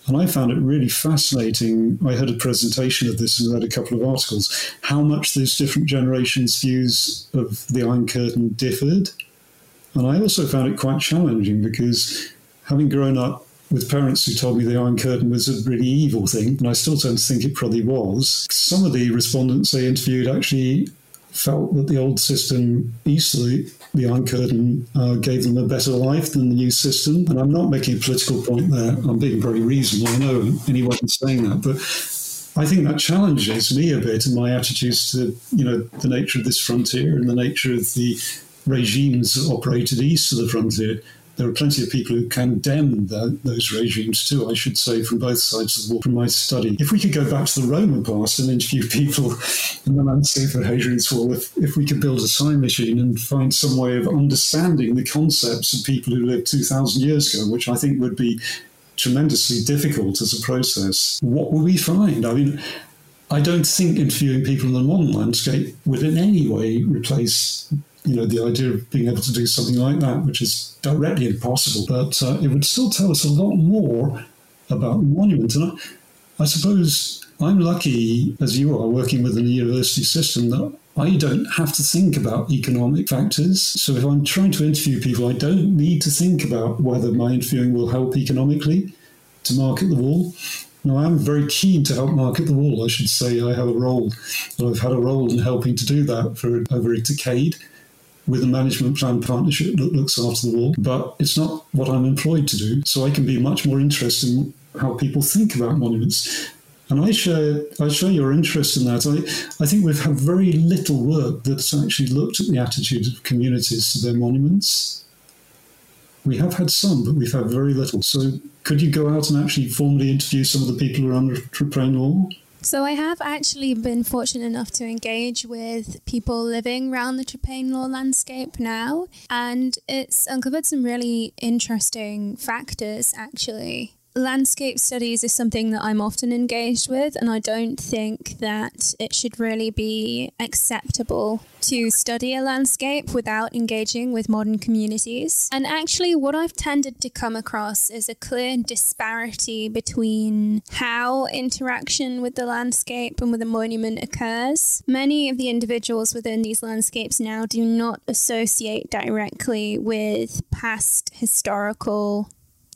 And I found it really fascinating. I heard a presentation of this and read a couple of articles, how much those different generations' views of the Iron Curtain differed. And I also found it quite challenging because having grown up with parents who told me the Iron Curtain was a really evil thing, and I still tend to think it probably was. Some of the respondents they interviewed actually felt that the old system easily the Iron Curtain uh, gave them a better life than the new system. And I'm not making a political point there. I'm being very reasonable. I know anyone saying that, but I think that challenges me a bit in my attitudes to you know the nature of this frontier and the nature of the regimes that operated east of the frontier there are plenty of people who condemn the, those regimes too, I should say, from both sides of the war, from my study. If we could go back to the Roman past and interview people in the landscape of Hadrian's Wall, if, if we could build a time machine and find some way of understanding the concepts of people who lived 2,000 years ago, which I think would be tremendously difficult as a process, what would we find? I mean, I don't think interviewing people in the modern landscape would in any way replace you know, the idea of being able to do something like that, which is directly impossible. But uh, it would still tell us a lot more about the monument. And I, I suppose I'm lucky, as you are, working within a university system that I don't have to think about economic factors. So if I'm trying to interview people, I don't need to think about whether my interviewing will help economically to market the wall. Now, I'm very keen to help market the wall. I should say I have a role, I've had a role in helping to do that for over a decade with a management plan partnership that looks after the wall, but it's not what I'm employed to do. So I can be much more interested in how people think about monuments. And I share, I share your interest in that. I, I think we've had very little work that's actually looked at the attitudes of communities to their monuments. We have had some, but we've had very little. So could you go out and actually formally interview some of the people around the Traprain Law? So I have actually been fortunate enough to engage with people living around the Traprain Law landscape now, and it's uncovered some really interesting factors actually. Landscape studies is something that I'm often engaged with, and I don't think that it should really be acceptable to study a landscape without engaging with modern communities. And actually, what I've tended to come across is a clear disparity between how interaction with the landscape and with a monument occurs. Many of the individuals within these landscapes now do not associate directly with past historical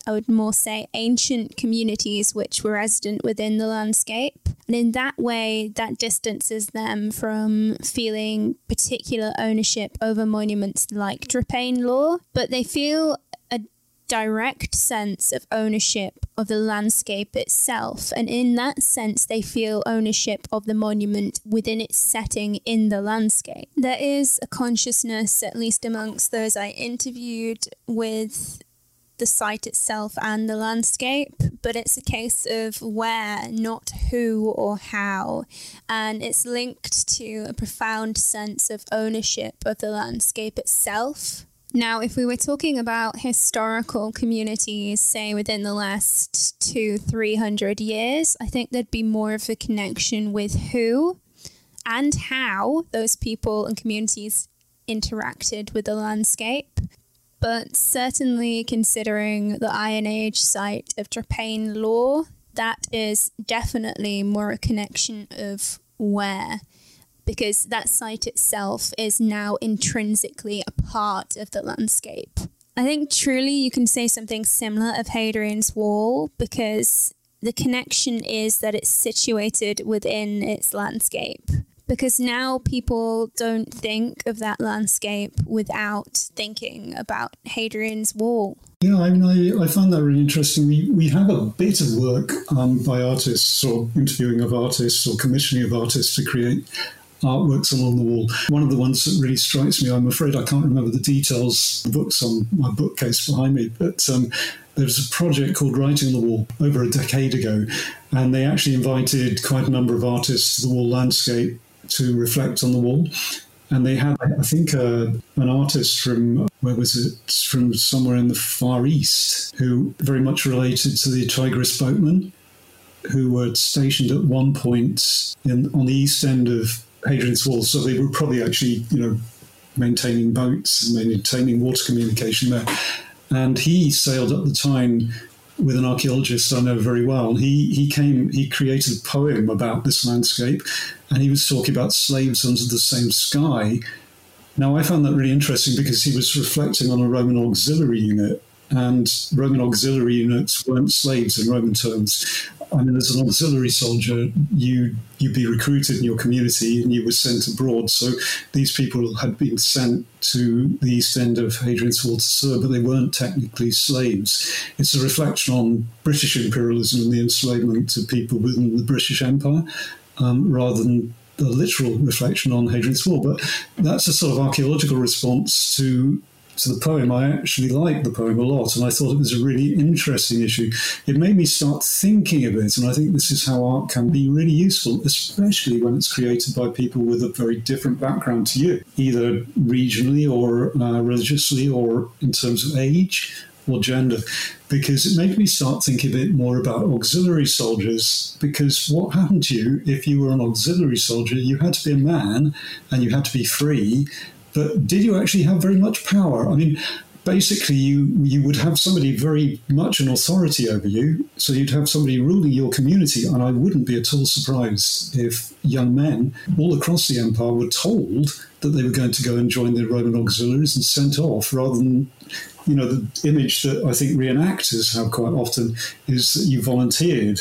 I would more say ancient communities which were resident within the landscape. And in that way, that distances them from feeling particular ownership over monuments like Traprain Law, but they feel a direct sense of ownership of the landscape itself. And in that sense, they feel ownership of the monument within its setting in the landscape. There is a consciousness, at least amongst those I interviewed, with the site itself and the landscape, but it's a case of where, not who or how. And it's linked to a profound sense of ownership of the landscape itself. Now, if we were talking about historical communities, say within the last two, three hundred years, I think there'd be more of a connection with who and how those people and communities interacted with the landscape but certainly considering the Iron Age site of Traprain Law, that is definitely more a connection of where, because that site itself is now intrinsically a part of the landscape. I think truly you can say something similar of Hadrian's Wall because the connection is that it's situated within its landscape because now people don't think of that landscape without thinking about Hadrian's Wall. Yeah, I mean, I, I find that really interesting. We, we have a bit of work um, by artists or interviewing of artists or commissioning of artists to create artworks along the wall. One of the ones that really strikes me, I'm afraid I can't remember the details, the books on my bookcase behind me, but um, was a project called Writing the Wall over a decade ago, and they actually invited quite a number of artists to the wall landscape to reflect on the wall. And they had, I think, uh, an artist from, where was it, from somewhere in the Far East, who very much related to the Tigris boatmen, who were stationed at one point in, on the east end of Hadrian's Wall. So they were probably actually, you know, maintaining boats and maintaining water communication there. And he sailed at the time with an archaeologist I know very well. He he came he created a poem about this landscape, and he was talking about slaves under the same sky. Now I found that really interesting because he was reflecting on a Roman auxiliary unit, and Roman auxiliary units weren't slaves in Roman terms. I mean, as an auxiliary soldier, you you'd be recruited in your community and you were sent abroad. So these people had been sent to the east end of Hadrian's Wall to serve, but they weren't technically slaves. It's a reflection on British imperialism and the enslavement of people within the British Empire, um, rather than the literal reflection on Hadrian's Wall. But that's a sort of archaeological response to to the poem, I actually liked the poem a lot, and I thought it was a really interesting issue. It made me start thinking of it, and I think this is how art can be really useful, especially when it's created by people with a very different background to you, either regionally or uh, religiously or in terms of age or gender, because it made me start thinking a bit more about auxiliary soldiers. Because what happened to you if you were an auxiliary soldier? You had to be a man and you had to be free, but did you actually have very much power? I mean, basically you you would have somebody very much an authority over you so you'd have somebody ruling your community and i wouldn't be at all surprised if young men all across the empire were told that they were going to go and join the roman auxiliaries and sent off rather than you know the image that i think reenactors have quite often is that you volunteered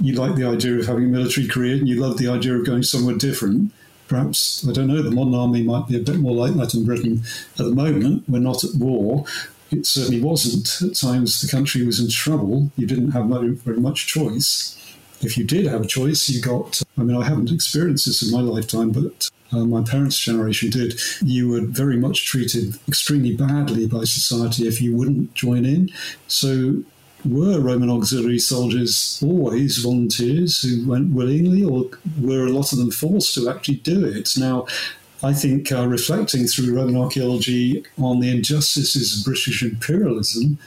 you like the idea of having a military career and you love the idea of going somewhere different perhaps, I don't know, the modern army might be a bit more like that in Britain at the moment. We're not at war. It certainly wasn't. At times, the country was in trouble. You didn't have very much choice. If you did have a choice, you got, I mean, I haven't experienced this in my lifetime, but uh, my parents' generation did. You were very much treated extremely badly by society if you wouldn't join in. So were Roman auxiliary soldiers always volunteers who went willingly, or were a lot of them forced to actually do it? Now, I think uh, reflecting through Roman archaeology on the injustices of British imperialism,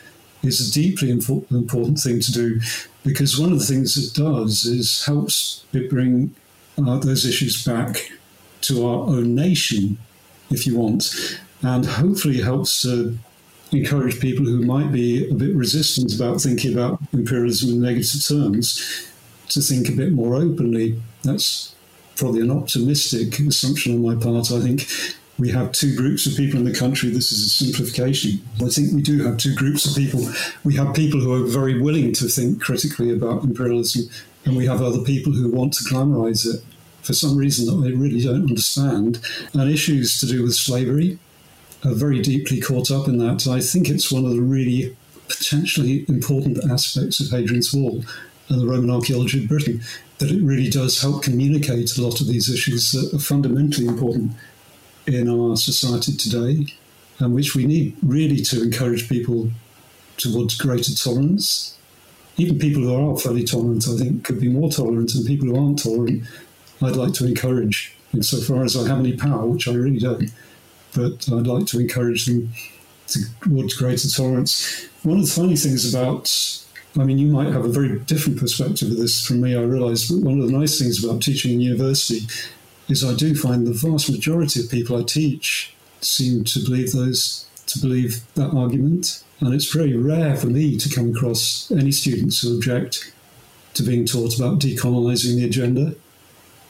is a deeply infor- important thing to do because one of the things it does is helps it bring uh, those issues back to our own nation, if you want, and hopefully helps uh, encourage people who might be a bit resistant about thinking about imperialism in negative terms to think a bit more openly. That's probably an optimistic assumption on my part. I think we have two groups of people in the country. This is a simplification. I think we do have two groups of people. We have people who are very willing to think critically about imperialism, and we have other people who want to glamorize it for some reason that I really don't understand. And issues to do with slavery are very deeply caught up in that. I think it's one of the really potentially important aspects of Hadrian's Wall and the Roman archaeology of Britain that it really does help communicate a lot of these issues that are fundamentally important in our society today, and which we need really to encourage people towards greater tolerance. Even people who are fairly tolerant, I think, could be more tolerant, and people who aren't tolerant, I'd like to encourage, insofar as I have any power, which I really don't. But I'd like to encourage them towards greater tolerance. One of the funny things about I mean, you might have a very different perspective of this from me, I realise, but one of the nice things about teaching in university is I do find the vast majority of people I teach seem to believe those, to believe that argument. And it's very rare for me to come across any students who object to being taught about decolonising the agenda,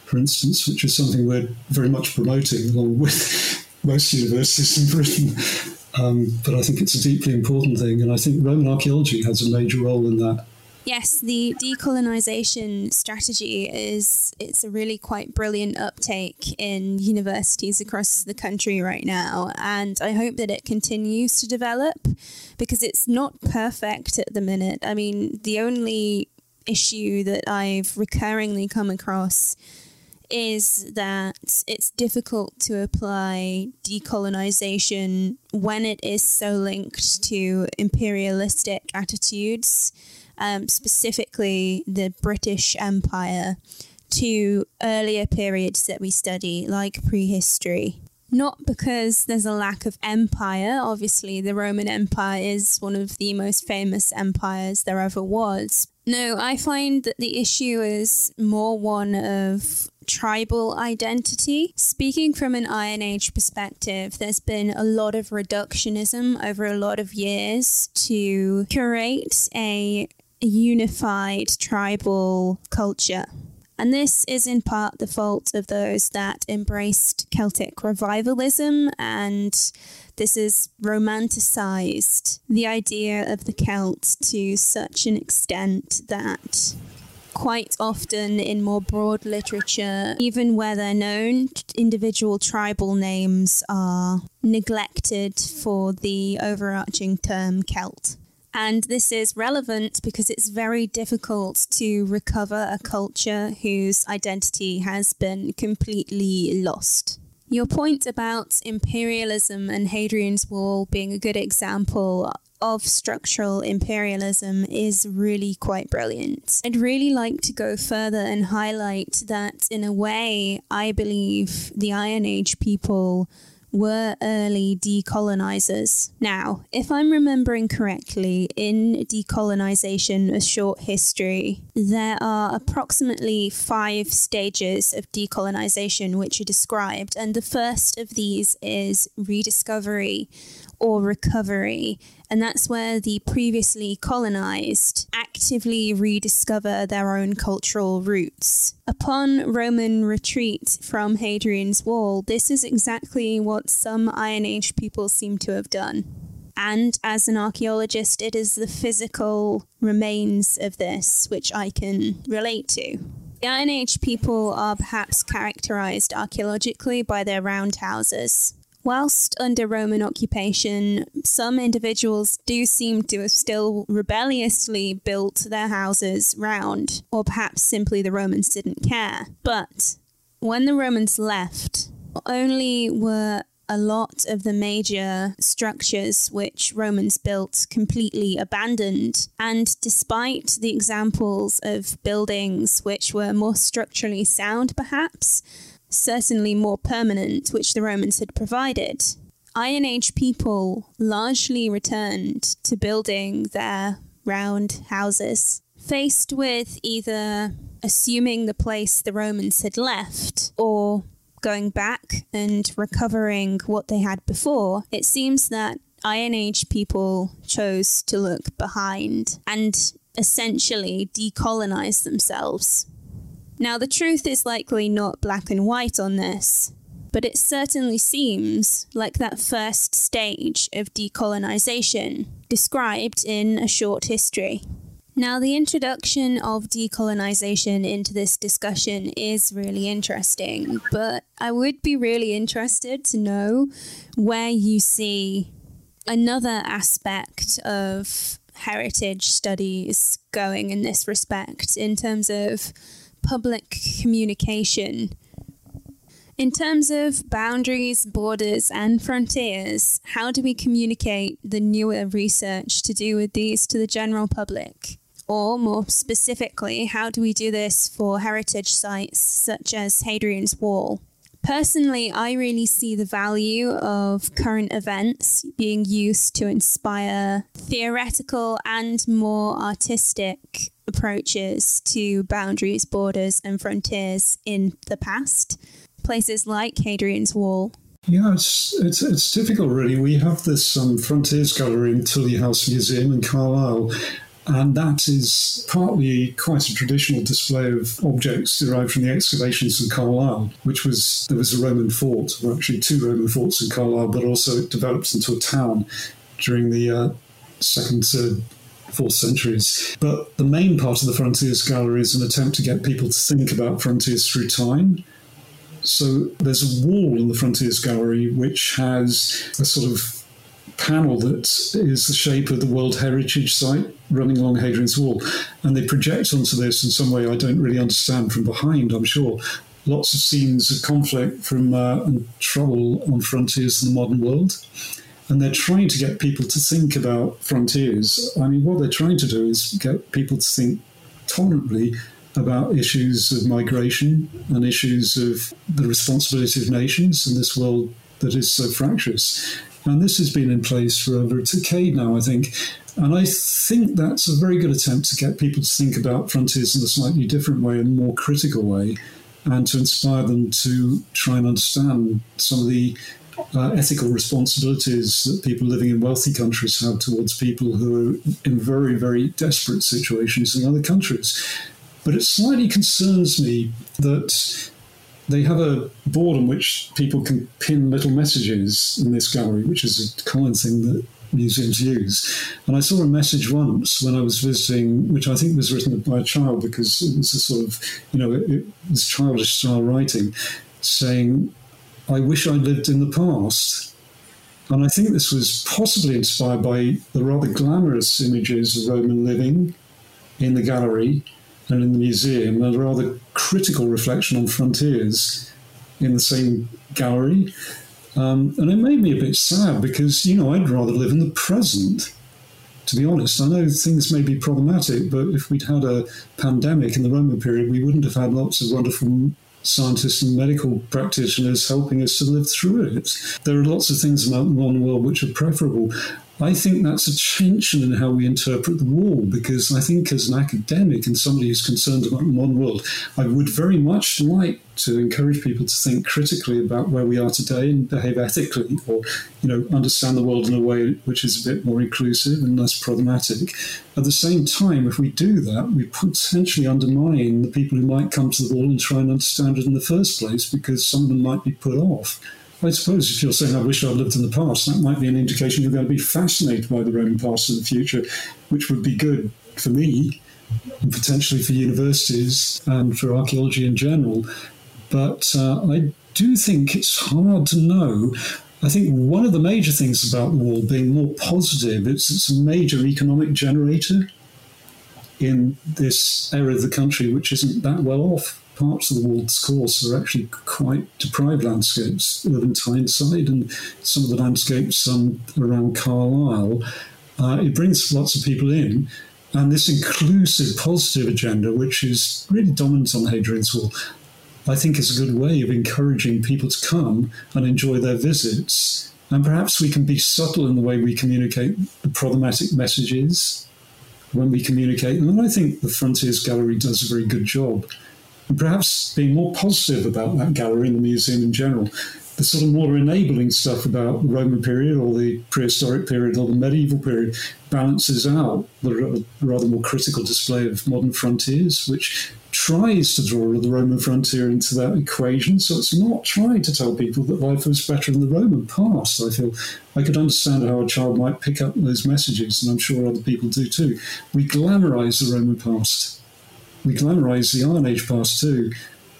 for instance, which is something we're very much promoting along with most universities in Britain. Um, but I think it's a deeply important thing, and I think Roman archaeology has a major role in that. Yes, the decolonization strategy is it's a really quite brilliant uptake in universities across the country right now and I hope that it continues to develop because it's not perfect at the minute. I mean, the only issue that I've recurringly come across is that it's difficult to apply decolonization when it is so linked to imperialistic attitudes, um, specifically the British Empire, to earlier periods that we study, like prehistory. Not because there's a lack of empire. Obviously, the Roman Empire is one of the most famous empires there ever was. No, I find that the issue is more one of tribal identity. Speaking from an Iron Age perspective, there's been a lot of reductionism over a lot of years to create a unified tribal culture. And this is in part the fault of those that embraced Celtic revivalism, and this has romanticized the idea of the Celt to such an extent that quite often in more broad literature, even where they're known, individual tribal names are neglected for the overarching term Celt. And this is relevant because it's very difficult to recover a culture whose identity has been completely lost. Your point about imperialism and Hadrian's Wall being a good example of structural imperialism is really quite brilliant. I'd really like to go further and highlight that, in a way, I believe the Iron Age people were early decolonizers. Now, if I'm remembering correctly, in decolonization, a short history, there are approximately five stages of decolonization which are described, and the first of these is rediscovery or recovery. And that's where the previously colonized actively rediscover their own cultural roots. Upon Roman retreat from Hadrian's Wall, this is exactly what some Iron Age people seem to have done. And as an archaeologist, it is the physical remains of this which I can relate to. The Iron Age people are perhaps characterized archaeologically by their roundhouses, Whilst under Roman occupation, some individuals do seem to have still rebelliously built their houses round, or perhaps simply the Romans didn't care. But when the Romans left, only were a lot of the major structures which Romans built completely abandoned. And despite the examples of buildings which were more structurally sound, perhaps, certainly more permanent, which the Romans had provided. Iron Age people largely returned to building their round houses, faced with either assuming the place the Romans had left or going back and recovering what they had before. It seems that Iron Age people chose to look behind and essentially decolonize themselves. Now, the truth is likely not black and white on this, but it certainly seems like that first stage of decolonization described in a short history. Now, the introduction of decolonization into this discussion is really interesting, but I would be really interested to know where you see another aspect of heritage studies going in this respect in terms of public communication. In terms of boundaries, borders, and frontiers, how do we communicate the newer research to do with these to the general public? Or more specifically, how do we do this for heritage sites such as Hadrian's Wall? Personally, I really see the value of current events being used to inspire theoretical and more artistic approaches to boundaries, borders, and frontiers in the past. Places like Hadrian's Wall. Yeah, it's, it's, it's difficult, really. We have this um, Frontiers Gallery in Tullie House Museum in Carlisle, and that is partly quite a traditional display of objects derived from the excavations in Carlisle, which was there was a Roman fort, or actually two Roman forts in Carlisle, but also it developed into a town during the uh, second, third, fourth centuries. But the main part of the Frontiers Gallery is an attempt to get people to think about frontiers through time. So there's a wall in the Frontiers Gallery which has a sort of panel that is the shape of the World Heritage Site running along Hadrian's Wall. And they project onto this in some way I don't really understand from behind, I'm sure. Lots of scenes of conflict from uh, and trouble on frontiers in the modern world. And they're trying to get people to think about frontiers. I mean, what they're trying to do is get people to think tolerantly about issues of migration and issues of the responsibility of nations in this world that is so fractious. And this has been in place for over a decade now, I think. And I think that's a very good attempt to get people to think about frontiers in a slightly different way and more critical way, and to inspire them to try and understand some of the uh, ethical responsibilities that people living in wealthy countries have towards people who are in very, very desperate situations in other countries. But it slightly concerns me that they have a board on which people can pin little messages in this gallery, which is a common thing that museums use. And I saw a message once when I was visiting, which I think was written by a child because it was a sort of, you know, it, was childish style writing, saying, I wish I'd lived in the past. And I think this was possibly inspired by the rather glamorous images of Roman living in the gallery and in the museum, a rather critical reflection on frontiers in the same gallery. Um, and it made me a bit sad because, you know, I'd rather live in the present, to be honest. I know things may be problematic, but if we'd had a pandemic in the Roman period, we wouldn't have had lots of wonderful scientists and medical practitioners helping us to live through it. There are lots of things about the modern world which are preferable. I think that's a tension in how we interpret the wall because I think, as an academic and somebody who's concerned about the modern world, I would very much like to encourage people to think critically about where we are today and behave ethically, or you know, understand the world in a way which is a bit more inclusive and less problematic. At the same time, if we do that, we potentially undermine the people who might come to the wall and try and understand it in the first place because some of them might be put off. I suppose if you're saying, I wish I'd lived in the past, that might be an indication you're going to be fascinated by the Roman past in the future, which would be good for me and potentially for universities and for archaeology in general. But uh, I do think it's hard to know. I think one of the major things about the wall being more positive, it's, it's a major economic generator in this area of the country which isn't that well off parts of the world's course are actually quite deprived landscapes, urban Tyneside and some of the landscapes um, around Carlisle. Uh, it brings lots of people in. And this inclusive, positive agenda, which is really dominant on Hadrian's Wall, I think is a good way of encouraging people to come and enjoy their visits And perhaps we can be subtle in the way we communicate the problematic messages when we communicate. And I think the Frontiers Gallery does a very good job. And perhaps being more positive about that gallery and the museum in general. The sort of more enabling stuff about the Roman period or the prehistoric period or the medieval period balances out the rather more critical display of modern frontiers, which tries to draw the Roman frontier into that equation. So it's not trying to tell people that life was better in the Roman past. I feel I could understand how a child might pick up those messages, and I'm sure other people do too. We glamorize the Roman past. We glamorize the Iron Age past too.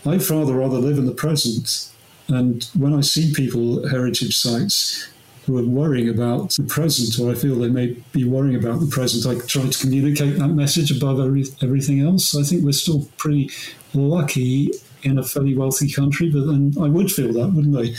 I'd rather rather live in the present. And when I see people at heritage sites who are worrying about the present, or I feel they may be worrying about the present, I try to communicate that message above every, everything else. I think we're still pretty lucky in a fairly wealthy country, but then I would feel that, wouldn't I?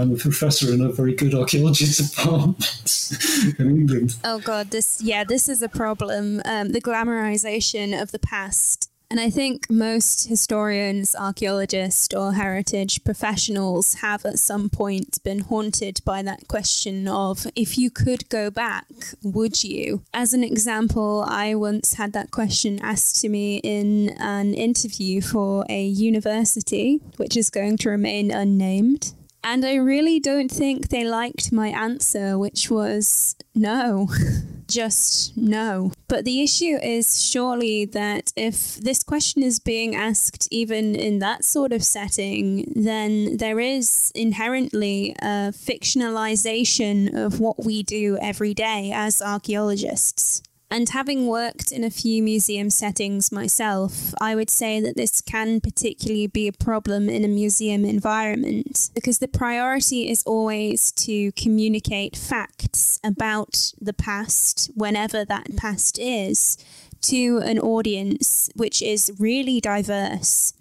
I'm a professor in a very good archaeology department in England. Oh God, this yeah, this is a problem. Um, the glamorization of the past and I think most historians, archaeologists, or heritage professionals have at some point been haunted by that question of if you could go back, would you? As an example, I once had that question asked to me in an interview for a university, which is going to remain unnamed. And I really don't think they liked my answer, which was no. just no. But the issue is surely that if this question is being asked even in that sort of setting, then there is inherently a fictionalization of what we do every day as archaeologists. And having worked in a few museum settings myself, I would say that this can particularly be a problem in a museum environment because the priority is always to communicate facts about the past, whenever that past is, to an audience which is really diverse.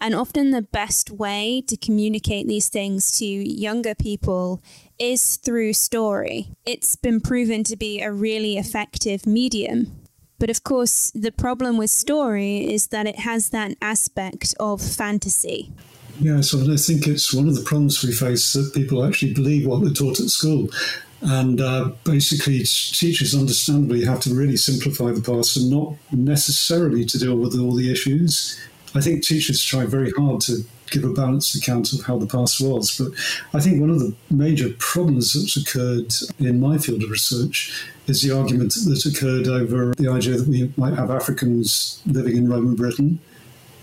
And often the best way to communicate these things to younger people is through story. It's been proven to be a really effective medium. But of course, the problem with story is that it has that aspect of fantasy. Yeah, so I think it's one of the problems we face that people actually believe what they're taught at school. And uh, basically, teachers understandably have to really simplify the past and not necessarily to deal with all the issues. I think teachers try very hard to give a balanced account of how the past was. But I think one of the major problems that's occurred in my field of research is the argument that occurred over the idea that we might have Africans living in Roman Britain,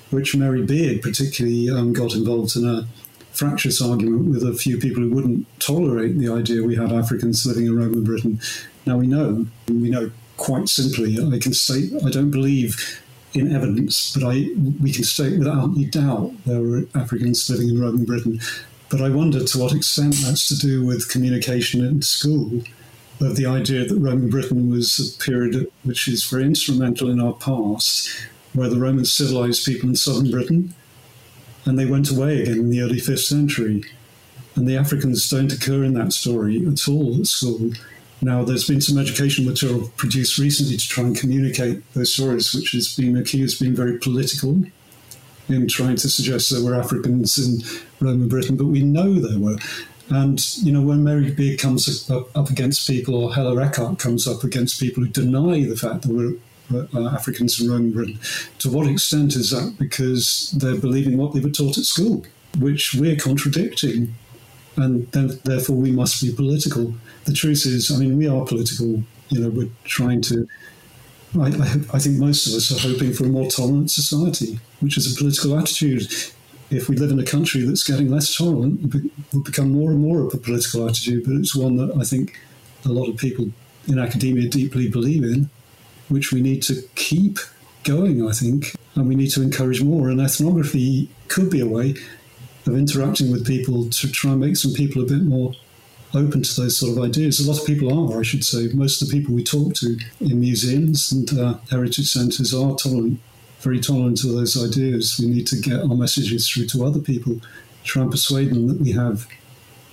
which Mary Beard particularly um, got involved in a fractious argument with a few people who wouldn't tolerate the idea we had Africans living in Roman Britain. Now we know, we know quite simply, I can state, I don't believe in evidence, but I we can state without any doubt there were Africans living in Roman Britain. But I wonder to what extent that's to do with communication in school, of the idea that Roman Britain was a period which is very instrumental in our past, where the Romans civilized people in southern Britain, and they went away again in the early fifth century. And the Africans don't occur in that story at all at school. Now, there's been some educational material produced recently to try and communicate those stories, which has been accused of being very political in trying to suggest there were Africans in Roman Britain, but we know there were. And, you know, when Mary Beard comes up, up against people, or Hella Eckardt comes up against people who deny the fact that we're uh, Africans in Roman Britain, to what extent is that because they're believing what they were taught at school, which we're contradicting? And therefore, we must be political the truth is, I mean, we are political. You know, we're trying to. I, I, I think most of us are hoping for a more tolerant society, which is a political attitude. If we live in a country that's getting less tolerant, it will become more and more of a political attitude. But it's one that I think a lot of people in academia deeply believe in, which we need to keep going, I think, and we need to encourage more. And ethnography could be a way of interacting with people to try and make some people a bit more open to those sort of ideas. A lot of people are, I should say. Most of the people we talk to in museums and uh, heritage centres are tolerant, very tolerant of those ideas. We need to get our messages through to other people, try and persuade them that we have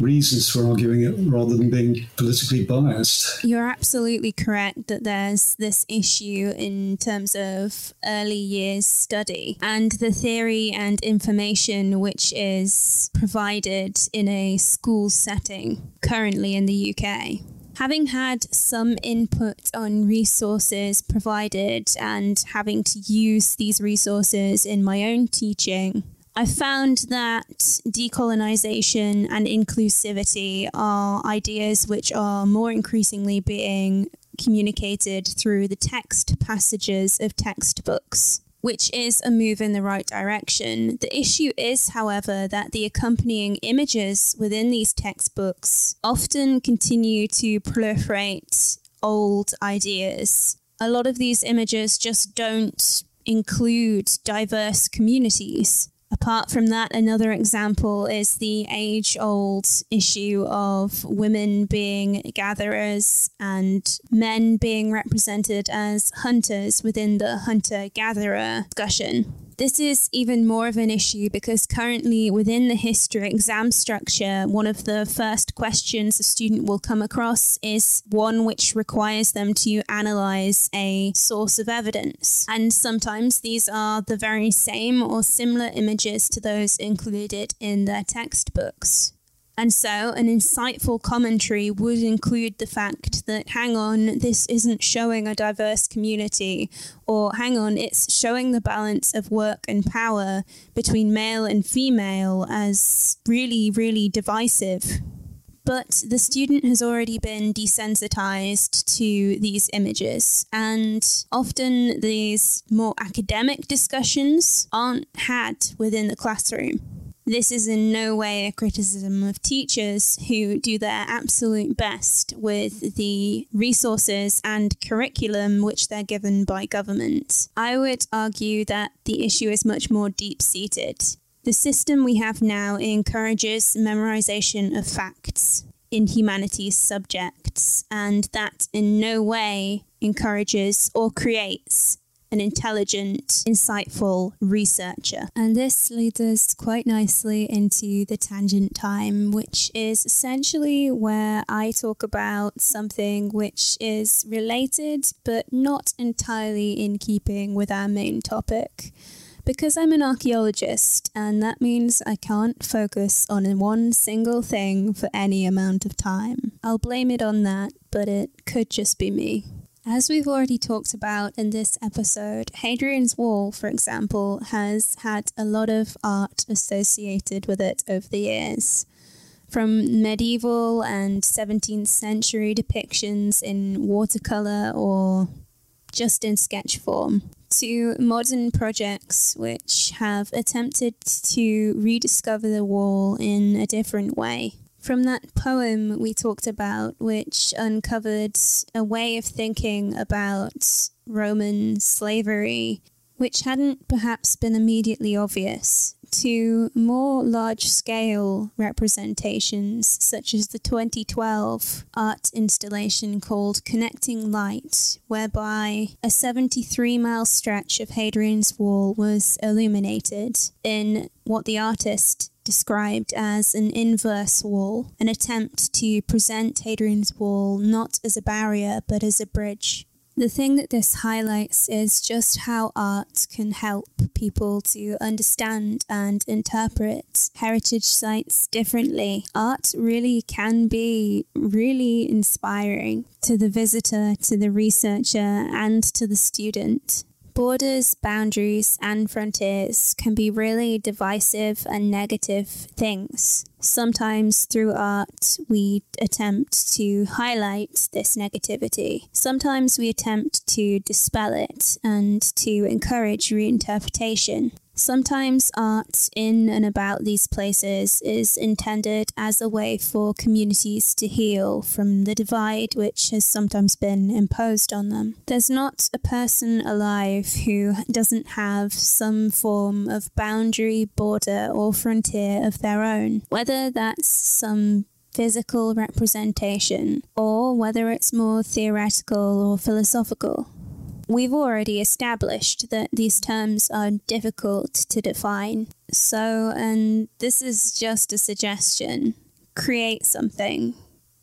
reasons for arguing it rather than being politically biased. You're absolutely correct that there's this issue in terms of early years study and the theory and information which is provided in a school setting currently in the UK. Having had some input on resources provided and having to use these resources in my own teaching, I found that decolonization and inclusivity are ideas which are more increasingly being communicated through the text passages of textbooks, which is a move in the right direction. The issue is, however, that the accompanying images within these textbooks often continue to proliferate old ideas. A lot of these images just don't include diverse communities. Apart from that, another example is the age old issue of women being gatherers and men being represented as hunters within the hunter gatherer discussion. This is even more of an issue because currently within the history exam structure, one of the first questions a student will come across is one which requires them to analyze a source of evidence. And sometimes these are the very same or similar images to those included in their textbooks. And so, an insightful commentary would include the fact that, hang on, this isn't showing a diverse community, or hang on, it's showing the balance of work and power between male and female as really, really divisive. But the student has already been desensitized to these images, and often these more academic discussions aren't had within the classroom. This is in no way a criticism of teachers who do their absolute best with the resources and curriculum which they're given by government. I would argue that the issue is much more deep seated. The system we have now encourages memorization of facts in humanities subjects, and that in no way encourages or creates an intelligent, insightful researcher. And this leads us quite nicely into the tangent time, which is essentially where I talk about something which is related but not entirely in keeping with our main topic. Because I'm an archaeologist, and that means I can't focus on one single thing for any amount of time. I'll blame it on that, but it could just be me. As we've already talked about in this episode, Hadrian's Wall, for example, has had a lot of art associated with it over the years. From medieval and 17th century depictions in watercolour or just in sketch form, to modern projects which have attempted to rediscover the wall in a different way. From that poem we talked about, which uncovered a way of thinking about Roman slavery, which hadn't perhaps been immediately obvious, to more large scale representations, such as the 2012 art installation called Connecting Light, whereby a 73 mile stretch of Hadrian's Wall was illuminated in what the artist described as an inverse wall, an attempt to present Hadrian's Wall not as a barrier but as a bridge. The thing that this highlights is just how art can help people to understand and interpret heritage sites differently. Art really can be really inspiring to the visitor, to the researcher, and to the student. Borders, boundaries, and frontiers can be really divisive and negative things. Sometimes through art, we attempt to highlight this negativity. Sometimes we attempt to dispel it and to encourage reinterpretation. Sometimes art in and about these places is intended as a way for communities to heal from the divide which has sometimes been imposed on them. There's not a person alive who doesn't have some form of boundary, border, or frontier of their own, whether that's some physical representation or whether it's more theoretical or philosophical. We've already established that these terms are difficult to define. So, and this is just a suggestion. create something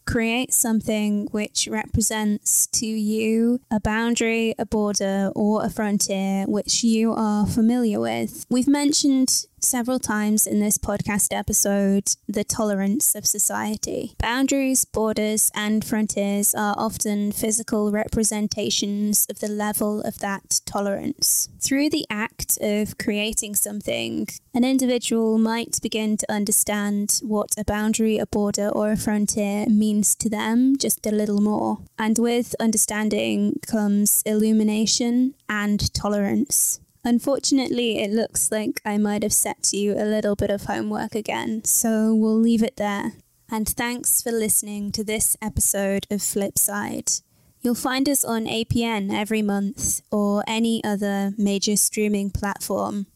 create something which represents to you a boundary, a border, or a frontier which you are familiar with. We've mentioned several times in this podcast episode the tolerance of society. Boundaries, borders, and frontiers are often physical representations of the level of that tolerance. Through the act of creating something, an individual might begin to understand what a boundary, a border, or a frontier means to them just a little more. And with understanding comes illumination and tolerance. Unfortunately, it looks like I might have set you a little bit of homework again, so we'll leave it there. And thanks for listening to this episode of Flipside. You'll find us on APN every month or any other major streaming platform.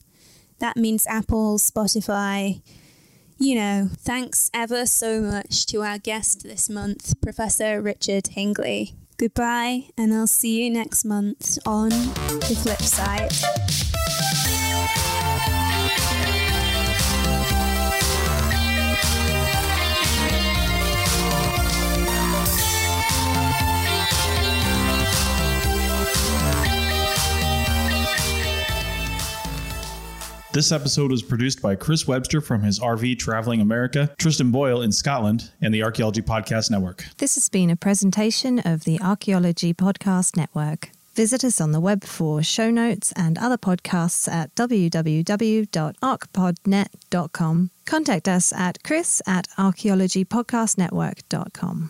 That means Apple, Spotify. You know, thanks ever so much to our guest this month, Professor Richard Hingley. Goodbye, and I'll see you next month on The Flip Side. This episode was produced by Chris Webster from his RV Traveling America, Tristan Boyle in Scotland, and the Archaeology Podcast Network. This has been a presentation of the Archaeology Podcast Network. Visit us on the web for show notes and other podcasts at www.archpodnet.com. Contact us at chris at archaeologypodcastnetwork.com.